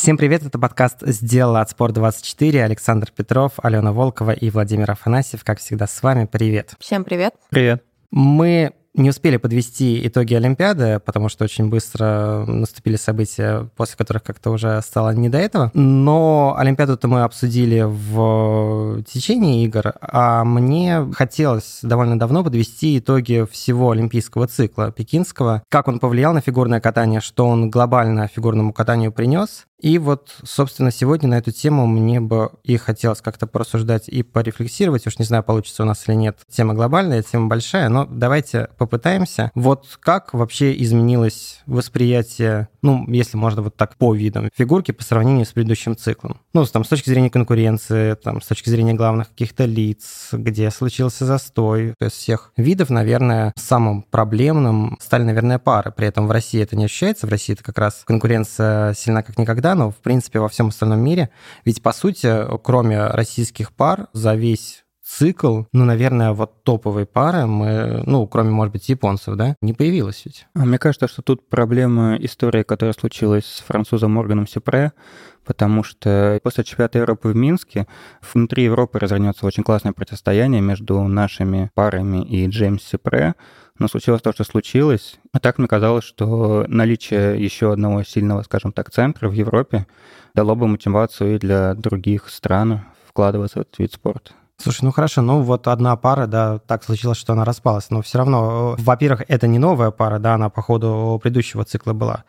Всем привет, это подкаст «Сделала от Спорт24». Александр Петров, Алена Волкова и Владимир Афанасьев. Как всегда, с вами. Привет. Всем привет. Привет. Мы не успели подвести итоги Олимпиады, потому что очень быстро наступили события, после которых как-то уже стало не до этого. Но Олимпиаду-то мы обсудили в течение игр, а мне хотелось довольно давно подвести итоги всего олимпийского цикла пекинского, как он повлиял на фигурное катание, что он глобально фигурному катанию принес, и вот, собственно, сегодня на эту тему мне бы и хотелось как-то порассуждать и порефлексировать. Уж не знаю, получится у нас или нет. Тема глобальная, тема большая, но давайте попытаемся. Вот как вообще изменилось восприятие, ну, если можно вот так по видам фигурки по сравнению с предыдущим циклом? Ну, там, с точки зрения конкуренции, там, с точки зрения главных каких-то лиц, где случился застой. То есть всех видов, наверное, самым проблемным стали, наверное, пары. При этом в России это не ощущается. В России это как раз конкуренция сильна как никогда, да, но в принципе во всем остальном мире. Ведь по сути, кроме российских пар, за весь цикл, ну, наверное, вот топовые пары мы, ну, кроме, может быть, японцев, да, не появилось ведь. А мне кажется, что тут проблема истории, которая случилась с французом Морганом Сюпре, потому что после чемпионата Европы в Минске внутри Европы развернется очень классное противостояние между нашими парами и Джеймс Сюпре, но случилось то, что случилось. А так мне казалось, что наличие еще одного сильного, скажем так, центра в Европе дало бы мотивацию и для других стран вкладываться в этот вид спорта. Слушай, ну хорошо, ну вот одна пара, да, так случилось, что она распалась, но все равно, во-первых, это не новая пара, да, она по ходу предыдущего цикла была.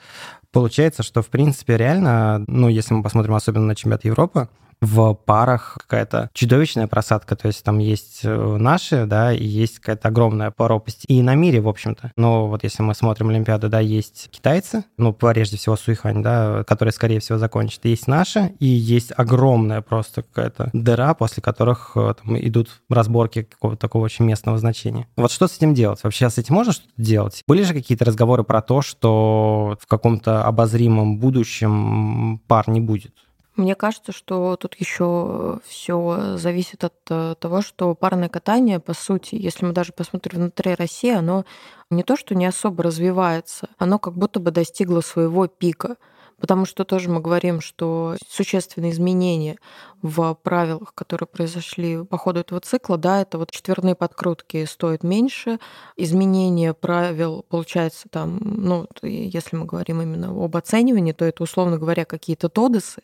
Получается, что, в принципе, реально, ну, если мы посмотрим особенно на чемпионат Европы, в парах какая-то чудовищная просадка, то есть там есть э, наши, да, и есть какая-то огромная пропасть. И на мире, в общем-то. Но вот если мы смотрим Олимпиаду, да, есть китайцы, ну, прежде всего Суихань, да, которые, скорее всего, закончат. Есть наши, и есть огромная просто какая-то дыра, после которых э, там, идут разборки какого-то такого очень местного значения. Вот что с этим делать? Вообще с этим можно что-то делать? Были же какие-то разговоры про то, что в каком-то обозримом будущем пар не будет? Мне кажется, что тут еще все зависит от э, того, что парное катание, по сути, если мы даже посмотрим внутри России, оно не то, что не особо развивается, оно как будто бы достигло своего пика. Потому что тоже мы говорим, что существенные изменения в правилах, которые произошли по ходу этого цикла, да, это вот четверные подкрутки стоят меньше, изменение правил, получается, там, ну, если мы говорим именно об оценивании, то это, условно говоря, какие-то тодесы,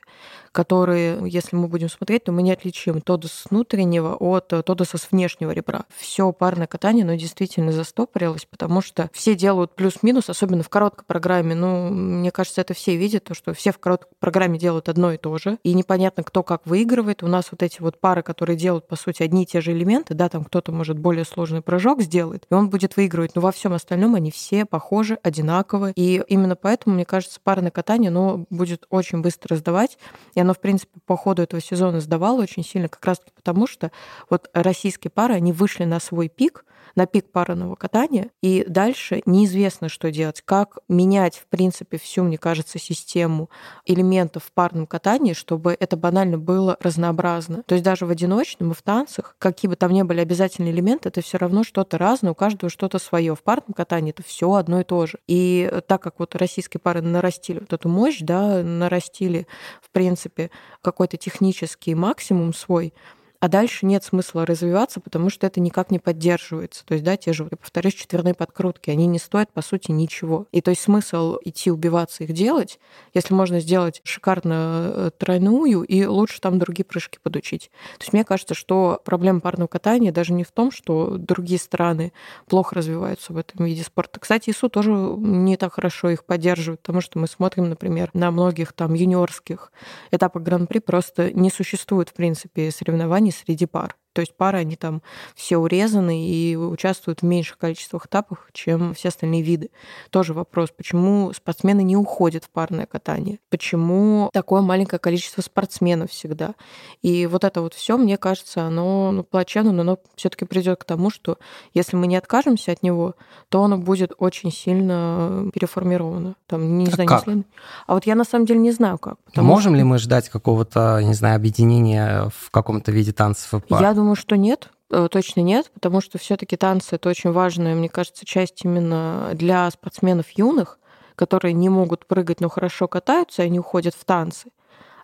которые, если мы будем смотреть, то мы не отличим тодес с внутреннего от тодеса с внешнего ребра. Все парное катание, оно действительно застопорилось, потому что все делают плюс-минус, особенно в короткой программе. Ну, мне кажется, это все видят, то, что все в короткой программе делают одно и то же, и непонятно, кто как выигрывает. У нас вот эти вот пары, которые делают, по сути, одни и те же элементы, да, там кто-то, может, более сложный прыжок сделает, и он будет выигрывать. Но во всем остальном они все похожи, одинаковые. И именно поэтому, мне кажется, парное катание, оно будет очень быстро сдавать. И оно, в принципе, по ходу этого сезона сдавало очень сильно, как раз потому, что вот российские пары, они вышли на свой пик, на пик парного катания, и дальше неизвестно, что делать, как менять, в принципе, всю, мне кажется, систему элементов в парном катании, чтобы это банально было разнообразно. То есть даже в одиночном и в танцах, какие бы там ни были обязательные элементы, это все равно что-то разное, у каждого что-то свое. В парном катании это все одно и то же. И так как вот российские пары нарастили вот эту мощь, да, нарастили, в принципе, какой-то технический максимум свой, а дальше нет смысла развиваться, потому что это никак не поддерживается. То есть, да, те же, я повторюсь, четверные подкрутки, они не стоят, по сути, ничего. И то есть смысл идти убиваться их делать, если можно сделать шикарно э, тройную и лучше там другие прыжки подучить. То есть мне кажется, что проблема парного катания даже не в том, что другие страны плохо развиваются в этом виде спорта. Кстати, ИСУ тоже не так хорошо их поддерживает, потому что мы смотрим, например, на многих там юниорских этапах Гран-при просто не существует, в принципе, соревнований соревнований среди пар. То есть пары, они там все урезаны и участвуют в меньших количествах этапах, чем все остальные виды. Тоже вопрос, почему спортсмены не уходят в парное катание? Почему такое маленькое количество спортсменов всегда? И вот это вот все, мне кажется, оно ну, плачевно, но оно все-таки придет к тому, что если мы не откажемся от него, то оно будет очень сильно переформировано. Там, не а знаю, как? Не а вот я на самом деле не знаю, как. Можем что... ли мы ждать какого-то, не знаю, объединения в каком-то виде танцев и пар? Я думаю, что нет, э, точно нет, потому что все-таки танцы это очень важная, мне кажется, часть именно для спортсменов юных, которые не могут прыгать, но хорошо катаются, и они уходят в танцы.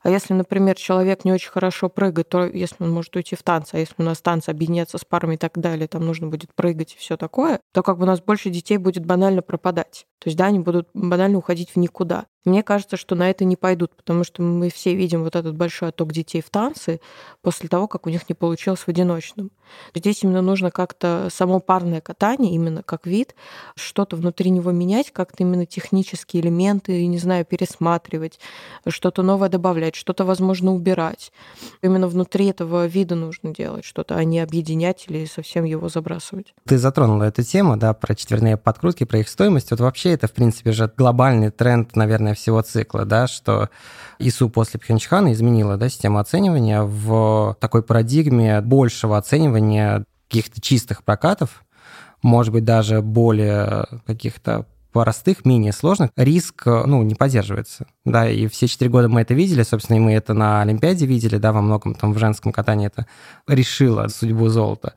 А если, например, человек не очень хорошо прыгает, то если он может уйти в танцы, а если у нас танцы объединяться с парами и так далее, там нужно будет прыгать и все такое, то как бы у нас больше детей будет банально пропадать. То есть, да, они будут банально уходить в никуда. Мне кажется, что на это не пойдут, потому что мы все видим вот этот большой отток детей в танцы после того, как у них не получилось в одиночном. Здесь именно нужно как-то само парное катание, именно как вид, что-то внутри него менять, как-то именно технические элементы, не знаю, пересматривать, что-то новое добавлять, что-то, возможно, убирать. Именно внутри этого вида нужно делать что-то, а не объединять или совсем его забрасывать. Ты затронула эту тему, да, про четверные подкрутки, про их стоимость. Вот вообще это, в принципе, же глобальный тренд, наверное, наверное, всего цикла, да, что ИСУ после Пхенчхана изменила да, систему оценивания в такой парадигме большего оценивания каких-то чистых прокатов, может быть, даже более каких-то простых, менее сложных, риск ну, не поддерживается. Да, и все четыре года мы это видели, собственно, и мы это на Олимпиаде видели, да, во многом там в женском катании это решило судьбу золота.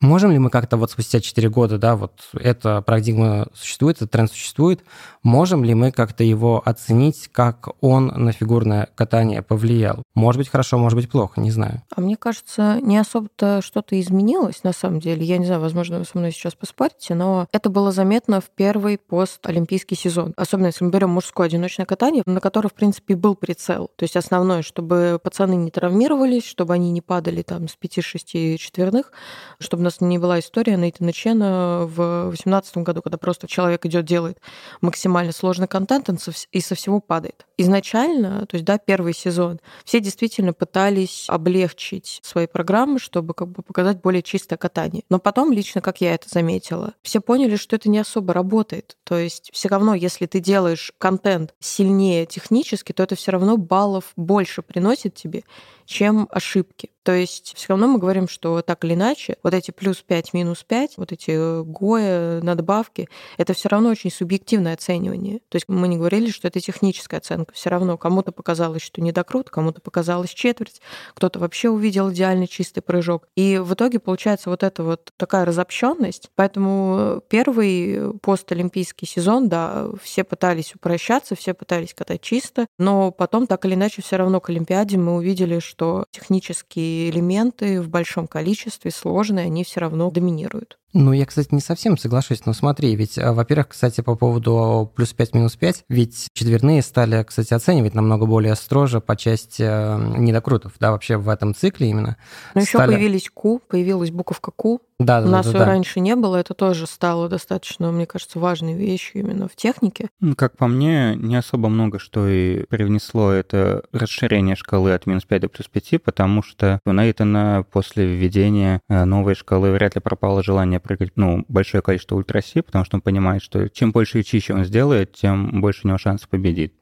Можем ли мы как-то вот спустя 4 года, да, вот эта парадигма существует, этот тренд существует, можем ли мы как-то его оценить, как он на фигурное катание повлиял? Может быть, хорошо, может быть, плохо, не знаю. А мне кажется, не особо-то что-то изменилось на самом деле. Я не знаю, возможно, вы со мной сейчас поспорите, но это было заметно в первый постолимпийский сезон. Особенно если мы берем мужское одиночное катание, на которое, в принципе, был прицел. То есть основное, чтобы пацаны не травмировались, чтобы они не падали там с 5-6 четверных, чтобы у нас не была история Нейтана Чена в 2018 году, когда просто человек идет, делает максимально сложный контент и со всего падает. Изначально, то есть, да, первый сезон, все действительно пытались облегчить свои программы, чтобы как бы показать более чистое катание. Но потом, лично, как я это заметила, все поняли, что это не особо работает. То есть все равно, если ты делаешь контент сильнее технически, то это все равно баллов больше приносит тебе, чем ошибки. То есть все равно мы говорим, что так или иначе, вот эти плюс 5, минус 5, вот эти э, гоя, надбавки, это все равно очень субъективное оценивание. То есть мы не говорили, что это техническая оценка. Все равно кому-то показалось, что недокрут, кому-то показалось четверть, кто-то вообще увидел идеальный чистый прыжок. И в итоге получается вот эта вот такая разобщенность. Поэтому первый постолимпийский сезон, да, все пытались упрощаться, все пытались катать чисто, но потом так или иначе все равно к Олимпиаде мы увидели, что технические элементы в большом количестве, сложные, они все равно доминируют. Ну, я, кстати, не совсем соглашусь, но смотри, ведь, а, во-первых, кстати, по поводу плюс 5, минус 5, ведь четверные стали, кстати, оценивать намного более строже по части а, недокрутов, да, вообще в этом цикле именно. Ну, еще стали... появились Q, появилась буковка Q, да, да, У нас да, ее да. раньше не было, это тоже стало достаточно, мне кажется, важной вещью именно в технике. Ну, как по мне, не особо много что и привнесло это расширение шкалы от минус 5 до плюс 5, потому что у Нейтана после введения э, новой шкалы вряд ли пропало желание прыгать ну, большое количество ультраси, потому что он понимает, что чем больше и чище он сделает, тем больше у него шансов победить.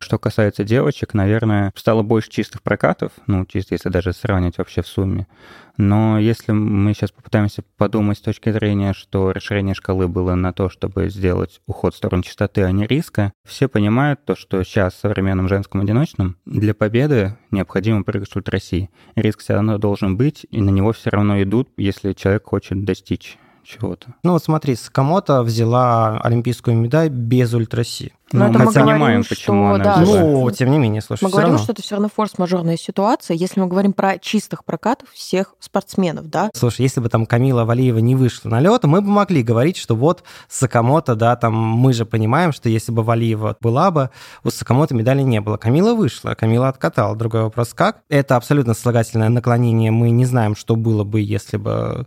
Что касается девочек, наверное, стало больше чистых прокатов, ну, чисто если даже сравнить вообще в сумме. Но если мы сейчас попытаемся подумать с точки зрения, что расширение шкалы было на то, чтобы сделать уход в сторону чистоты, а не риска, все понимают то, что сейчас в современном женском одиночном для победы необходимо прыгать ультраси. Риск все равно должен быть, и на него все равно идут, если человек хочет достичь чего-то. Ну вот смотри, Сакамото взяла олимпийскую медаль без ультраси. Но ну, это мы понимаем, что, почему она да, Ну, тем не менее, слушай, Мы говорим, равно. что это все равно форс-мажорная ситуация, если мы говорим про чистых прокатов всех спортсменов, да? Слушай, если бы там Камила Валиева не вышла на лед, мы бы могли говорить, что вот Сакамото, да, там мы же понимаем, что если бы Валиева была бы, у Сакамото медали не было. Камила вышла, Камила откатала. Другой вопрос, как? Это абсолютно слагательное наклонение. Мы не знаем, что было бы, если бы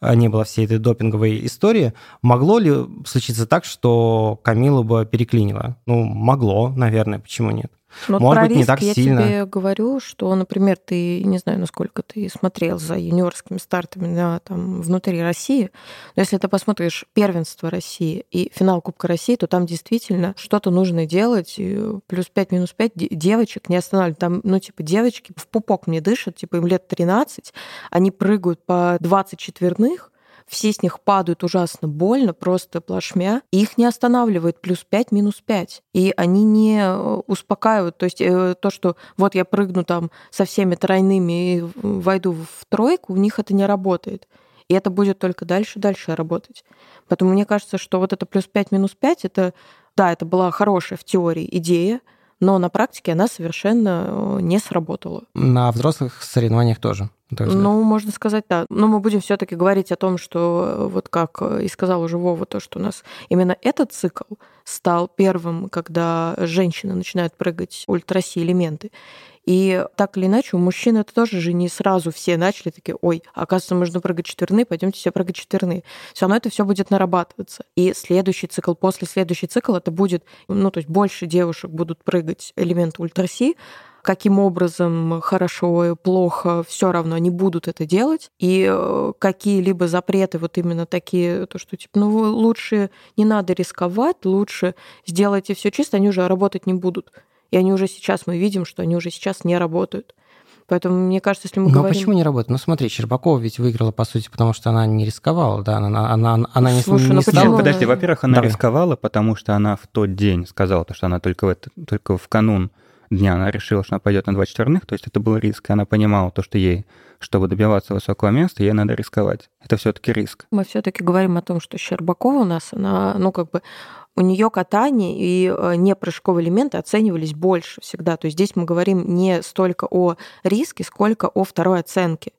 не было всей этой допинговой истории. Могло ли случиться так, что Камилу бы переклинило? Ну, могло, наверное, почему нет? Но Может быть, не так я сильно. Тебе говорю, что, например, ты, не знаю, насколько ты смотрел за юниорскими стартами на, там, внутри России, но если ты посмотришь первенство России и финал Кубка России, то там действительно что-то нужно делать. Плюс 5, минус 5 девочек не останавливают. Там, ну, типа, девочки в пупок мне дышат, типа, им лет 13, они прыгают по 20 четверных, все с них падают ужасно больно, просто плашмя, и их не останавливает плюс 5, минус 5. И они не э, успокаивают. То есть э, то, что вот я прыгну там со всеми тройными и войду в тройку, у них это не работает. И это будет только дальше-дальше работать. Поэтому мне кажется, что вот это плюс 5, минус 5, это, да, это была хорошая в теории идея, но на практике она совершенно не сработала. На взрослых соревнованиях тоже. Ну, можно сказать, да. Но мы будем все-таки говорить о том, что вот как и сказал уже Вова, то, что у нас именно этот цикл стал первым, когда женщины начинают прыгать ультраси элементы. И так или иначе, у мужчин это тоже же не сразу все начали такие, ой, оказывается, можно прыгать четверные, пойдемте все прыгать четверные. Все равно это все будет нарабатываться. И следующий цикл, после следующий цикл, это будет, ну, то есть больше девушек будут прыгать элементы ультраси, каким образом хорошо и плохо, все равно они будут это делать. И э, какие-либо запреты, вот именно такие, то, что типа, ну лучше не надо рисковать, лучше сделайте все чисто, они уже работать не будут. И они уже сейчас, мы видим, что они уже сейчас не работают. Поэтому, мне кажется, если мы Но говорим... почему не работает? Ну, смотри, Щербакова ведь выиграла, по сути, потому что она не рисковала, да, она, она, она не, Слушай, не ну стала... Почему? Подожди, во-первых, она Давай. рисковала, потому что она в тот день сказала, то, что она только в, это, только в канун дня она решила, что она пойдет на два четверных, то есть это был риск, и она понимала то, что ей, чтобы добиваться высокого места, ей надо рисковать. Это все-таки риск. Мы все-таки говорим о том, что Щербакова у нас, она, ну, как бы у нее катание и э, не прыжковые элементы оценивались больше всегда. То есть здесь мы говорим не столько о риске, сколько о второй оценке.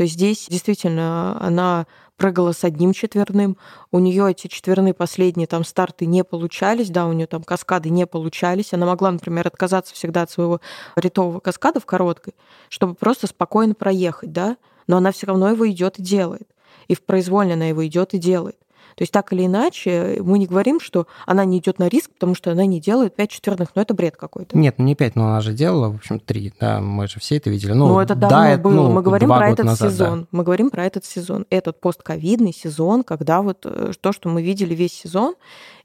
То здесь действительно она прыгала с одним четверным, у нее эти четверные последние там старты не получались, да, у нее там каскады не получались, она могла, например, отказаться всегда от своего ритового каскада в короткой, чтобы просто спокойно проехать, да, но она все равно его идет и делает. И в произвольно она его идет и делает. То есть так или иначе, мы не говорим, что она не идет на риск, потому что она не делает 5 четверных, но это бред какой-то. Нет, ну не 5, но она же делала, в общем, 3, да, мы же все это видели. Ну, ну это давно да, было, ну, мы говорим про этот назад, сезон, да. мы говорим про этот сезон, этот постковидный сезон, когда вот э, то, что мы видели весь сезон,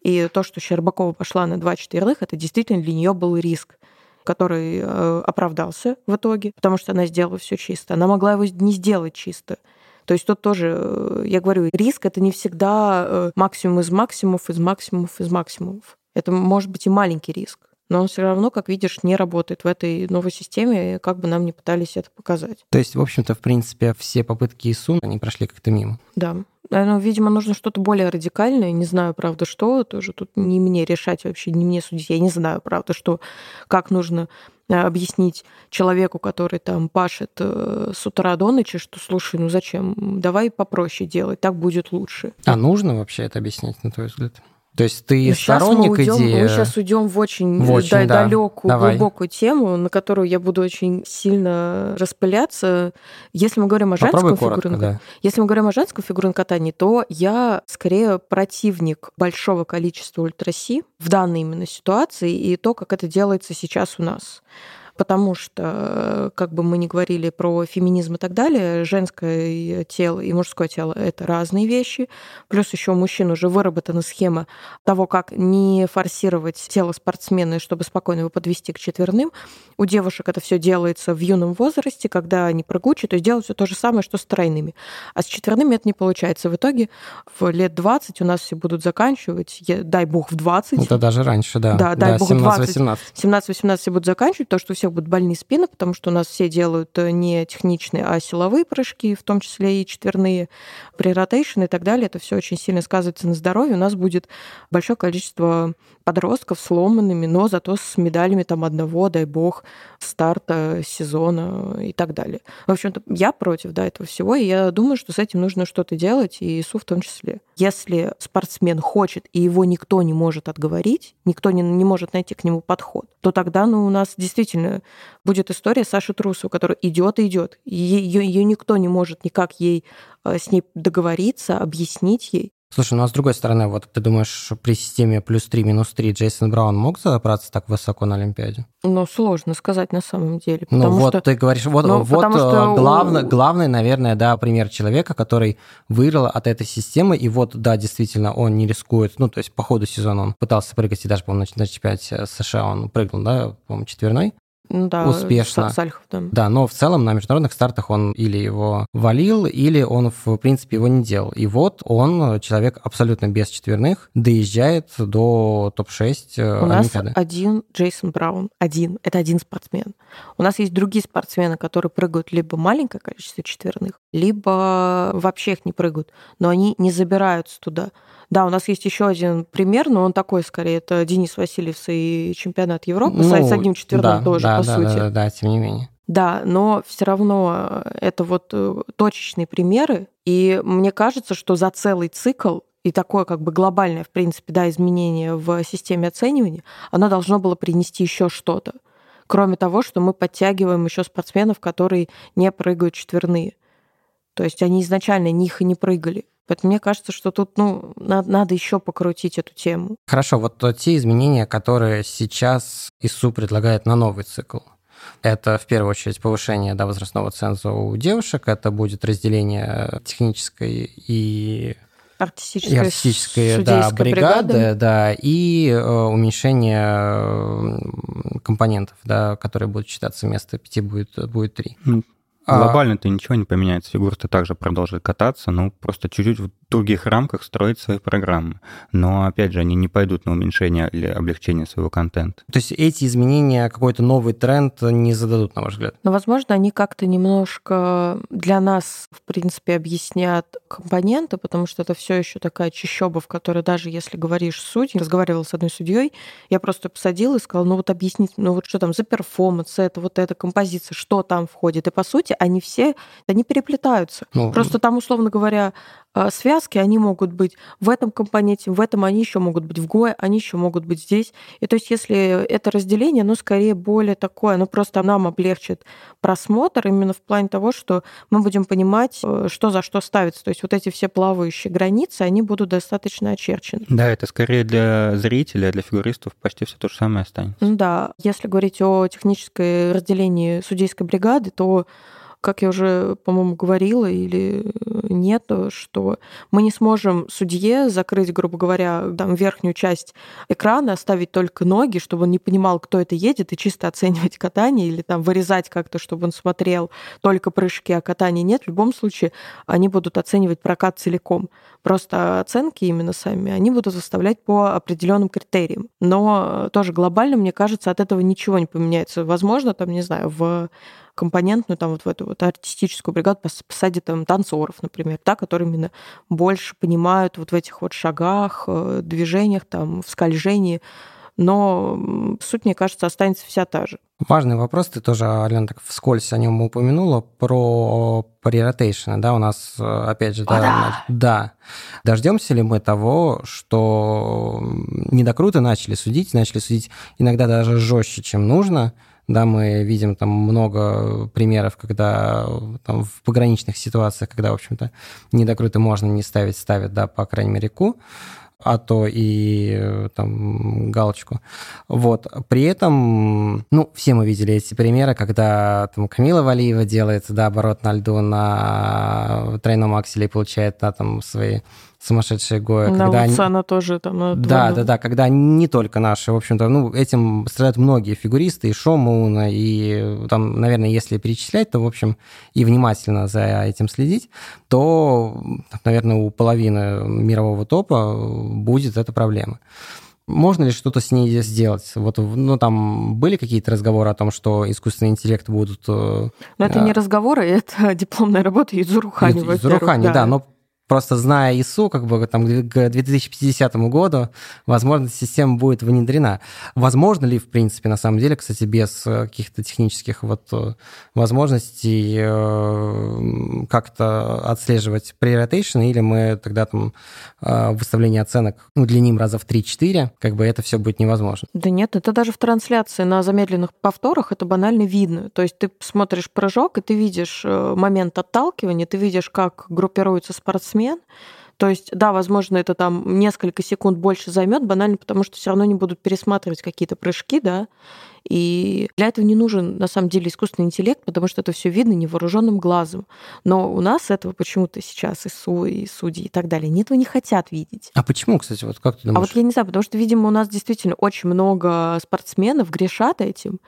и то, что Щербакова пошла на 2 четверных, это действительно для нее был риск который э, оправдался в итоге, потому что она сделала все чисто. Она могла его не сделать чисто. То есть тут тоже, э, я говорю, риск это не всегда э, максимум из максимумов, из максимумов, из максимумов. Это может быть и маленький риск. Но он все равно, как видишь, не работает в этой новой системе, как бы нам не пытались это показать. То есть, в общем-то, в принципе, все попытки ИСУ, они прошли как-то мимо. Да. Ну, видимо, нужно что-то более радикальное. Не знаю, правда, что. Тоже тут не мне решать вообще, не мне судить. Я не знаю, правда, что, как нужно Э, объяснить человеку, который там пашет э, с утра до ночи, что слушай, ну зачем, давай попроще делать, так будет лучше. А нужно вообще это объяснить, на твой взгляд? То есть ты Но сторонник мы уйдем, идеи? Мы сейчас уйдем в очень, в очень да, далекую, Давай. глубокую тему, на которую я буду очень сильно распыляться. Если мы говорим о женском фигурном, да. если мы говорим о женском фигурном катании, то я скорее противник большого количества ультраси в данной именно ситуации и то, как это делается сейчас у нас потому что, как бы мы ни говорили про феминизм и так далее, женское тело и мужское тело — это разные вещи. Плюс еще у мужчин уже выработана схема того, как не форсировать тело спортсмена, чтобы спокойно его подвести к четверным. У девушек это все делается в юном возрасте, когда они прыгучие, то есть делают все то же самое, что с тройными. А с четверными это не получается. В итоге в лет 20 у нас все будут заканчивать, дай бог, в 20. Это даже раньше, да. Да, дай да, бог, 17-18. 17-18 все будут заканчивать, то, что у всех будут больные спины, потому что у нас все делают э, не техничные, а силовые прыжки, в том числе и четверные, при ротейшн и так далее. Это все очень сильно сказывается на здоровье. У нас будет большое количество подростков сломанными, но зато с медалями там одного, дай бог, старта сезона и так далее. В общем-то, я против да, этого всего, и я думаю, что с этим нужно что-то делать, и ИСУ в том числе. Если спортсмен хочет, и его никто не может отговорить, никто не, не может найти к нему подход, то тогда ну, у нас действительно будет история Саши Трусу, которая идет и идет. Ее, ее никто не может никак ей э, с ней договориться, объяснить ей. Слушай, ну а с другой стороны, вот ты думаешь, при системе плюс 3, минус 3 Джейсон Браун мог забраться так высоко на Олимпиаде? Ну, сложно сказать на самом деле. Ну, вот что... ты говоришь, вот, ну, вот что... Э, главный, главный, наверное, да, пример человека, который выиграл от этой системы, и вот, да, действительно, он не рискует, ну, то есть по ходу сезона он пытался прыгать, и даже, по-моему, на чемпионате США он прыгнул, да, по-моему, четверной, ну да, успешно. Сальхов, да. да, но в целом на международных стартах он или его валил, или он, в принципе, его не делал. И вот он, человек абсолютно без четверных, доезжает до топ-6 э, У Олимпиады. нас один Джейсон Браун, один, это один спортсмен. У нас есть другие спортсмены, которые прыгают либо маленькое количество четверных, либо вообще их не прыгают, но они не забираются туда. Да, у нас есть еще один пример, но он такой скорее, это Денис Васильев и чемпионат Европы ну, с одним четверным да, тоже, да, по да, сути. Да, да, да, тем не менее. Да, но все равно это вот э, точечные примеры, и мне кажется, что за целый цикл и такое как бы глобальное, в принципе, да, изменение в системе оценивания, оно должно было принести еще что-то. Кроме того, что мы подтягиваем еще спортсменов, которые не прыгают четверные. То есть они изначально них и не прыгали. Поэтому мне кажется, что тут ну, надо, надо еще покрутить эту тему. Хорошо, вот те изменения, которые сейчас ИСУ предлагает на новый цикл. Это в первую очередь повышение да, возрастного ценза у девушек, это будет разделение технической и артистической, и артистической да, бригады, бригады, да, и э, уменьшение э, компонентов, да, которые будут считаться вместо пяти будет, будет три. А глобально-то ничего не поменяется, фигура-то также продолжит кататься, но просто чуть-чуть в других рамках строить свои программы. Но, опять же, они не пойдут на уменьшение или облегчение своего контента. То есть эти изменения, какой-то новый тренд не зададут, на ваш взгляд? Но, возможно, они как-то немножко для нас, в принципе, объяснят компоненты, потому что это все еще такая чищоба, в которой даже если говоришь с судьей, разговаривал с одной судьей, я просто посадила и сказала, ну вот объяснить, ну вот что там за перформанс, это вот эта композиция, что там входит. И, по сути, они все, они переплетаются. Ну, Просто там, условно говоря, а, связки, они могут быть в этом компоненте, в этом они еще могут быть в ГОЭ, они еще могут быть здесь. И то есть если это разделение, оно скорее более такое, оно просто нам облегчит просмотр именно в плане того, что мы будем понимать, э, что за что ставится. То есть вот эти все плавающие границы, они будут достаточно очерчены. Да, это скорее для зрителя, для фигуристов почти все то же самое останется. Да, если говорить о технической разделении судейской бригады, то как я уже, по-моему, говорила или э, нет, что мы не сможем судье закрыть, грубо говоря, там, верхнюю часть экрана, оставить только ноги, чтобы он не понимал, кто это едет, и чисто оценивать катание, или там вырезать как-то, чтобы он смотрел только прыжки, а катания нет. В любом случае, они будут оценивать прокат целиком. Просто оценки именно сами, они будут выставлять по определенным критериям. Но тоже глобально, мне кажется, от этого ничего не поменяется. Возможно, там, не знаю, в компонентную там вот в эту вот артистическую бригаду посадят там танцоров, например, да, которые именно больше понимают вот в этих вот шагах, э, движениях, там, в скольжении, но суть, мне кажется, останется вся та же. Важный вопрос, ты тоже, Алена, так вскользь о нем упомянула, про преротейшн, да, у нас, э, опять же, да, да. да. Дождемся ли мы того, что недокруты начали судить, начали судить иногда даже жестче, чем нужно, да, мы видим там много примеров, когда там, в пограничных ситуациях, когда, в общем-то, недокрыто можно не ставить, ставят, да, по крайней мере, ку а то и там галочку. Вот. При этом, ну, все мы видели эти примеры, когда там Камила Валиева делает, да, оборот на льду на тройном акселе и получает, да, там свои сумасшедшие Гоя. На когда они... тоже там. На да, да, да, когда не только наши, в общем-то, ну, этим страдают многие фигуристы, и Шомуна, и там, наверное, если перечислять, то, в общем, и внимательно за этим следить, то, наверное, у половины мирового топа будет эта проблема. Можно ли что-то с ней сделать? Вот, ну, там были какие-то разговоры о том, что искусственный интеллект будут... Э, но это не разговоры, это дипломная работа Юдзурухани, Юдзурухани, да. да, но Просто зная ИСУ, как бы там к 2050 году, возможно, система будет внедрена. Возможно ли, в принципе, на самом деле, кстати, без э, каких-то технических вот э, возможностей э, как-то отслеживать pre-rotation, или мы тогда там выставление оценок удлиним раза в 3-4, как бы это все будет невозможно? Да нет, это даже в трансляции на замедленных повторах это банально видно. То есть ты смотришь прыжок, и ты видишь момент отталкивания, ты видишь, как группируются спортсмены, смен. То есть, да, возможно, это там несколько секунд больше займет, банально потому, что все равно не будут пересматривать какие-то прыжки, да, и для этого не нужен, на самом деле, искусственный интеллект, потому что это все видно невооруженным глазом. Но у нас этого почему-то сейчас и СУ, и судьи и так далее, они этого не хотят видеть. А почему, кстати, вот как ты думаешь? А вот я не знаю, потому что, видимо, у нас действительно очень много спортсменов грешат этим,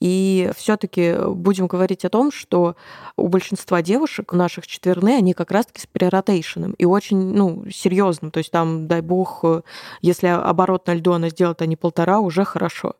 и все таки будем говорить о том, что у большинства девушек, у наших четверны, они как раз-таки с преротейшеном, и очень, ну, серьезным. То есть там, дай бог, если оборот на льду она сделает, а не полтора, уже хорошо.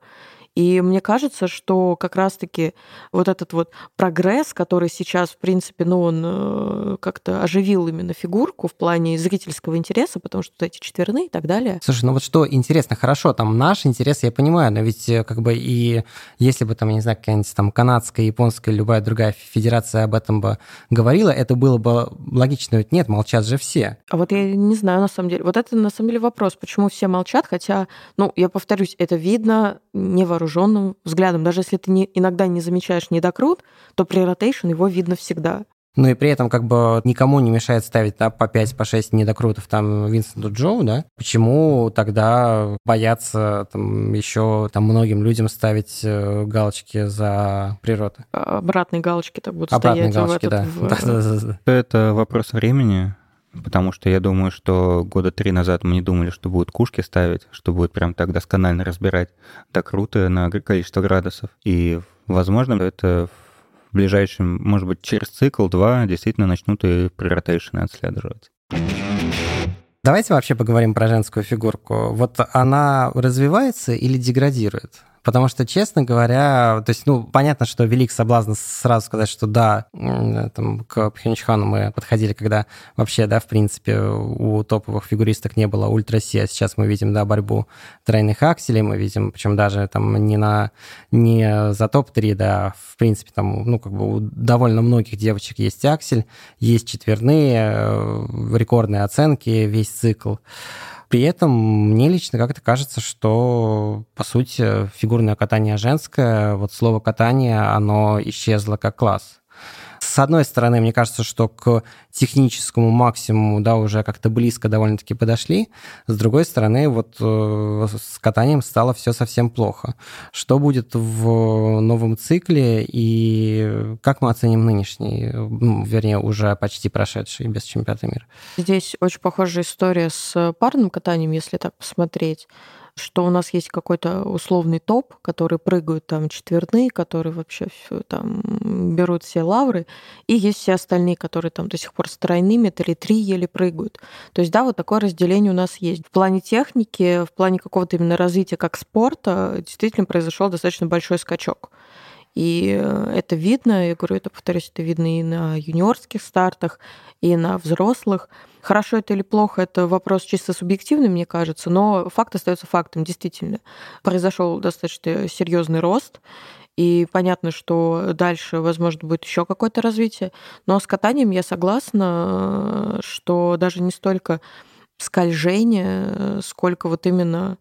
И мне кажется, что как раз-таки вот этот вот прогресс, который сейчас, в принципе, ну, он э, как-то оживил именно фигурку в плане зрительского интереса, потому что вот эти четверные и так далее. Слушай, ну вот что интересно, хорошо, там наш интерес, я понимаю, но ведь э, как бы и если бы там, я не знаю, какая-нибудь там канадская, японская, любая другая федерация об этом бы говорила, это было бы логично, ведь нет, молчат же все. А вот я не знаю, на самом деле. Вот это на самом деле вопрос, почему все молчат, хотя, ну, я повторюсь, это видно невооруженным невооруженным взглядом. Даже если ты не, иногда не замечаешь недокрут, то при ротейшн его видно всегда. Ну и при этом как бы никому не мешает ставить да, по 5, по 6 недокрутов там Винсенту Джоу, да? Почему тогда бояться там еще там многим людям ставить э, галочки за природу? Обратные галочки так будут Обратные стоять галочки, в этот, да. в... Да, да, да, да. Это вопрос времени. Потому что я думаю, что года три назад мы не думали, что будут кушки ставить, что будет прям так досконально разбирать так круто на количество градусов. И, возможно, это в ближайшем, может быть, через цикл два действительно начнут и преротейшены отслеживать. Давайте вообще поговорим про женскую фигурку. Вот она развивается или деградирует? Потому что, честно говоря, то есть, ну, понятно, что велик соблазн сразу сказать, что да, там, к Пхенчхану мы подходили, когда вообще, да, в принципе, у топовых фигуристок не было ультраси, а сейчас мы видим, да, борьбу тройных акселей, мы видим, причем даже там не на, не за топ-3, да, в принципе, там, ну, как бы у довольно многих девочек есть аксель, есть четверные, э, рекордные оценки, весь цикл. При этом мне лично как-то кажется, что, по сути, фигурное катание женское, вот слово катание, оно исчезло как класс. С одной стороны, мне кажется, что к техническому максимуму, да, уже как-то близко довольно-таки подошли. С другой стороны, вот э, с катанием стало все совсем плохо. Что будет в новом цикле и как мы оценим нынешний, ну, вернее, уже почти прошедший без чемпионата мира? Здесь очень похожая история с парным катанием, если так посмотреть что у нас есть какой-то условный топ, который прыгают там четверные, которые вообще все там берут все лавры, и есть все остальные, которые там до сих пор с тройными, или три еле прыгают. То есть, да, вот такое разделение у нас есть. В плане техники, в плане какого-то именно развития как спорта действительно произошел достаточно большой скачок. И это видно, я говорю, это, повторюсь, это видно и на юниорских стартах, и на взрослых. Хорошо это или плохо, это вопрос чисто субъективный, мне кажется, но факт остается фактом, действительно. Произошел достаточно серьезный рост, и понятно, что дальше, возможно, будет еще какое-то развитие. Но с катанием я согласна, что даже не столько скольжение, сколько вот именно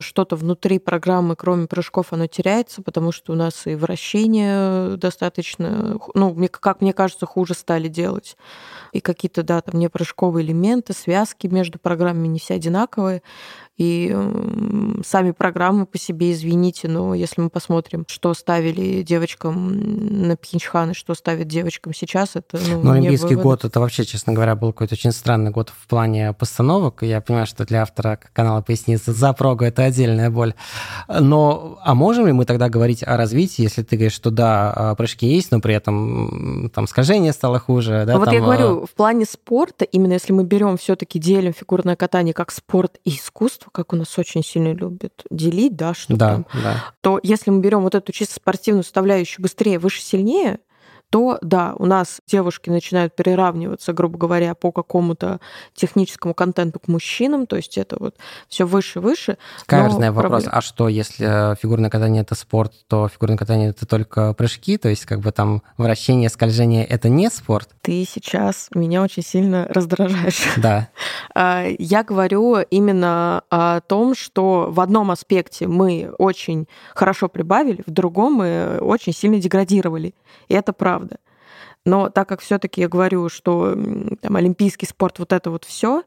что-то внутри программы, кроме прыжков, оно теряется, потому что у нас и вращение достаточно, ну, как мне кажется, хуже стали делать. И какие-то, да, там не прыжковые элементы, связки между программами не все одинаковые. И сами программы по себе, извините, но если мы посмотрим, что ставили девочкам на Пхенчхан и что ставят девочкам сейчас, это... Ну, но Олимпийский вывод... год, это вообще, честно говоря, был какой-то очень странный год в плане постановок. Я понимаю, что для автора канала «Поясница» за прогу это отдельная боль. Но, а можем ли мы тогда говорить о развитии, если ты говоришь, что да, а, прыжки есть, но при этом там скольжение стало хуже, да? Вот там, я говорю, в плане спорта, именно если мы берем все-таки делим фигурное катание как спорт и искусство, как у нас очень сильно любят делить, да, что да, там, да. то если мы берем вот эту чисто спортивную составляющую быстрее, выше, сильнее, то да, у нас девушки начинают приравниваться, грубо говоря, по какому-то техническому контенту к мужчинам, то есть это вот все выше выше. Каверзный вопрос, проблем... а что, если фигурное катание это спорт, то фигурное катание это только прыжки, то есть как бы там вращение, скольжение это не спорт? Ты сейчас меня очень сильно раздражаешь. Да. А, я говорю именно о том, что в одном аспекте мы очень хорошо прибавили, в другом мы очень сильно деградировали. И это правда правда. Но так как все-таки я говорю, что там, олимпийский спорт, вот это вот все,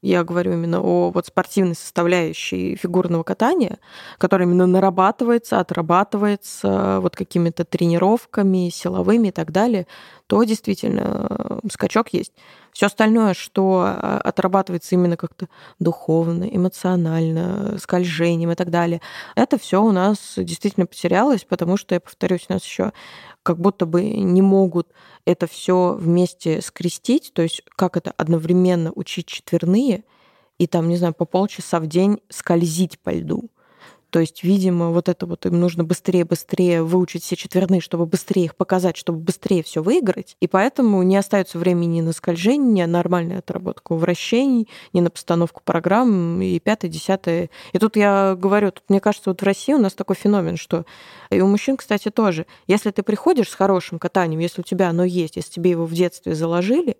я говорю именно о вот спортивной составляющей фигурного катания, которая именно нарабатывается, отрабатывается вот какими-то тренировками силовыми и так далее, то действительно э, скачок есть. Все остальное, что а, отрабатывается именно как-то духовно, эмоционально, скольжением и так далее, это все у нас действительно потерялось, потому что, я повторюсь, у нас еще как будто бы не могут это все вместе скрестить, то есть как это одновременно учить четверные и там, не знаю, по полчаса в день скользить по льду. То есть, видимо, вот это вот им нужно быстрее-быстрее выучить все четверные, чтобы быстрее их показать, чтобы быстрее все выиграть. И поэтому не остается времени ни на скольжение, ни на нормальную отработку вращений, ни на постановку программ и пятое, десятое. И тут я говорю, тут мне кажется, вот в России у нас такой феномен, что и у мужчин, кстати, тоже. Если ты приходишь с хорошим катанием, если у тебя оно есть, если тебе его в детстве заложили,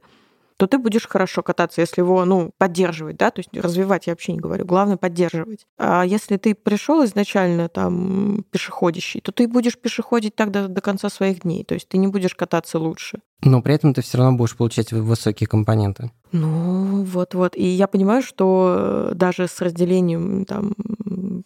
то ты будешь хорошо кататься, если его, ну, поддерживать, да, то есть развивать я вообще не говорю, главное поддерживать. А если ты пришел изначально там пешеходящий, то ты будешь пешеходить так до, до конца своих дней, то есть ты не будешь кататься лучше. Но при этом ты все равно будешь получать высокие компоненты. Ну, вот-вот. И я понимаю, что даже с разделением там,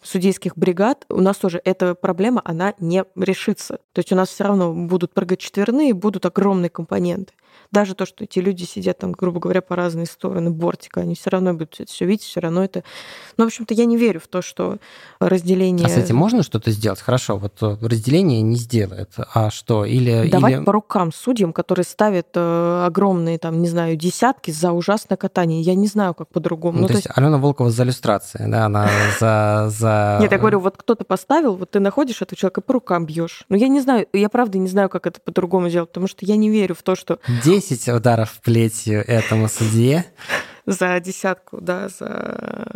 судейских бригад у нас тоже эта проблема, она не решится. То есть у нас все равно будут прыгать четверные, будут огромные компоненты даже то, что эти люди сидят там, грубо говоря, по разные стороны бортика, они все равно будут это все видеть, все равно это... Ну, в общем-то, я не верю в то, что разделение... А с этим можно что-то сделать? Хорошо, вот э, разделение не сделает, а что? Или... Давать или... по рукам судьям, которые ставят э, огромные, там, не знаю, десятки за ужасное катание. Я не знаю, как по-другому. Ну, ну, то, то есть Алена Волкова за иллюстрацией, да, она за... за... Нет, я говорю, вот кто-то поставил, вот ты находишь этого человека, по рукам бьешь. Ну, я не знаю, я правда не знаю, как это по-другому сделать, потому что я не верю в то, что... 10 ударов плетью этому судье. За десятку, да, за...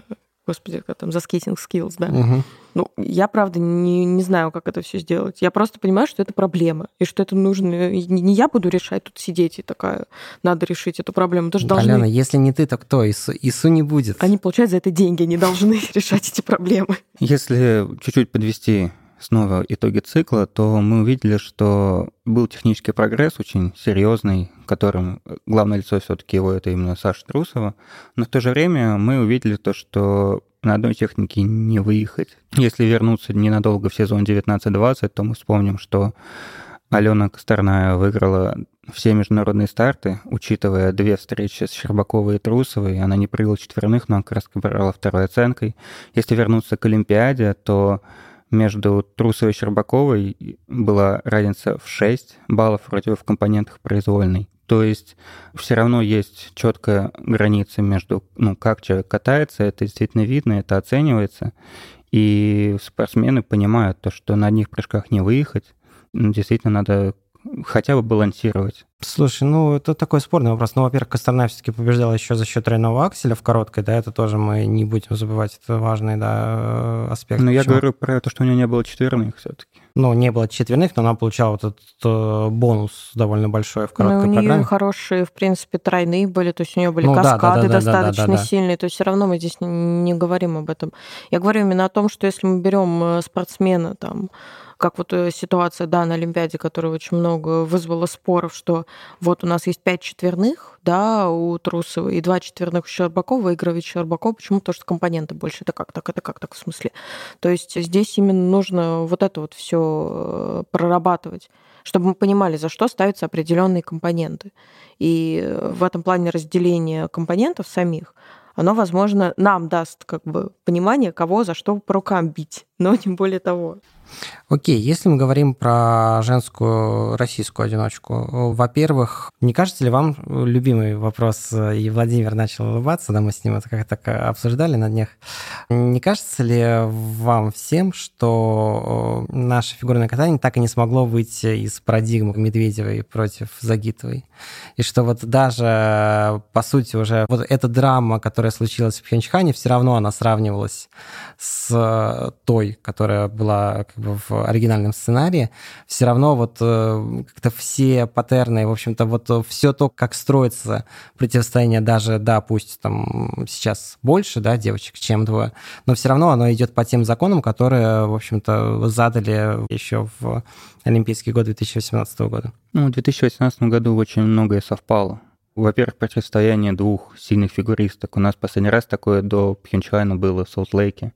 Господи, как там, за скейтинг skills, да. Угу. Ну, я, правда, не, не знаю, как это все сделать. Я просто понимаю, что это проблема, и что это нужно... Не я буду решать, тут сидеть и такая, надо решить эту проблему. Тоже должны... Алена, если не ты, то кто? ИСУ, ИСУ не будет. Они получают за это деньги, они должны решать эти проблемы. Если чуть-чуть подвести снова итоги цикла, то мы увидели, что был технический прогресс очень серьезный, которым главное лицо все-таки его это именно Саша Трусова. Но в то же время мы увидели то, что на одной технике не выехать. Если вернуться ненадолго в сезон 19-20, то мы вспомним, что Алена Косторная выиграла все международные старты, учитывая две встречи с Щербаковой и Трусовой. Она не прыгала четверных, но как раз брала второй оценкой. Если вернуться к Олимпиаде, то между Трусовой и Щербаковой была разница в 6 баллов вроде в компонентах произвольной. То есть все равно есть четкая граница между, ну, как человек катается, это действительно видно, это оценивается. И спортсмены понимают то, что на одних прыжках не выехать, действительно надо хотя бы балансировать. Слушай, ну это такой спорный вопрос. Ну, во-первых, Косторна все-таки побеждала еще за счет тройного акселя в короткой, да, это тоже мы не будем забывать, это важный, да, аспект. Но я говорю про то, что у нее не было четверных все-таки. Ну, не было четверных, но она получала вот этот э, бонус довольно большой в короткой ну, у программе. нее хорошие, в принципе, тройные были, то есть у нее были ну, каскады да, да, да, достаточно да, да, да, да. сильные, то есть все равно мы здесь не, не говорим об этом. Я говорю именно о том, что если мы берем э, спортсмена там как вот э, ситуация, да, на Олимпиаде, которая очень много вызвала споров, что вот у нас есть пять четверных, да, у Трусова, и два четверных у Щербакова, выигрывает Щербаков. Почему? Потому что компоненты больше. Это как так? Это как так? В смысле? То есть здесь именно нужно вот это вот все э, прорабатывать чтобы мы понимали, за что ставятся определенные компоненты. И в этом плане разделение компонентов самих, оно, возможно, нам даст как бы понимание, кого за что по рукам бить, но не более того. Окей, если мы говорим про женскую российскую одиночку, во-первых, не кажется ли вам любимый вопрос, и Владимир начал улыбаться, да, мы с ним это как-то обсуждали на днях, не кажется ли вам всем, что наше фигурное катание так и не смогло выйти из парадигмы Медведевой против Загитовой? И что вот даже, по сути, уже вот эта драма, которая случилась в Пхенчхане, все равно она сравнивалась с той, которая была как бы в оригинальном сценарии, все равно вот э, как-то все паттерны, в общем-то, вот все то, как строится противостояние даже, да, пусть там сейчас больше, да, девочек, чем двое, но все равно оно идет по тем законам, которые, в общем-то, задали еще в Олимпийский год 2018 года. Ну, в 2018 году очень многое совпало. Во-первых, противостояние двух сильных фигуристок. У нас последний раз такое до Пхенчхана было в Солт-Лейке.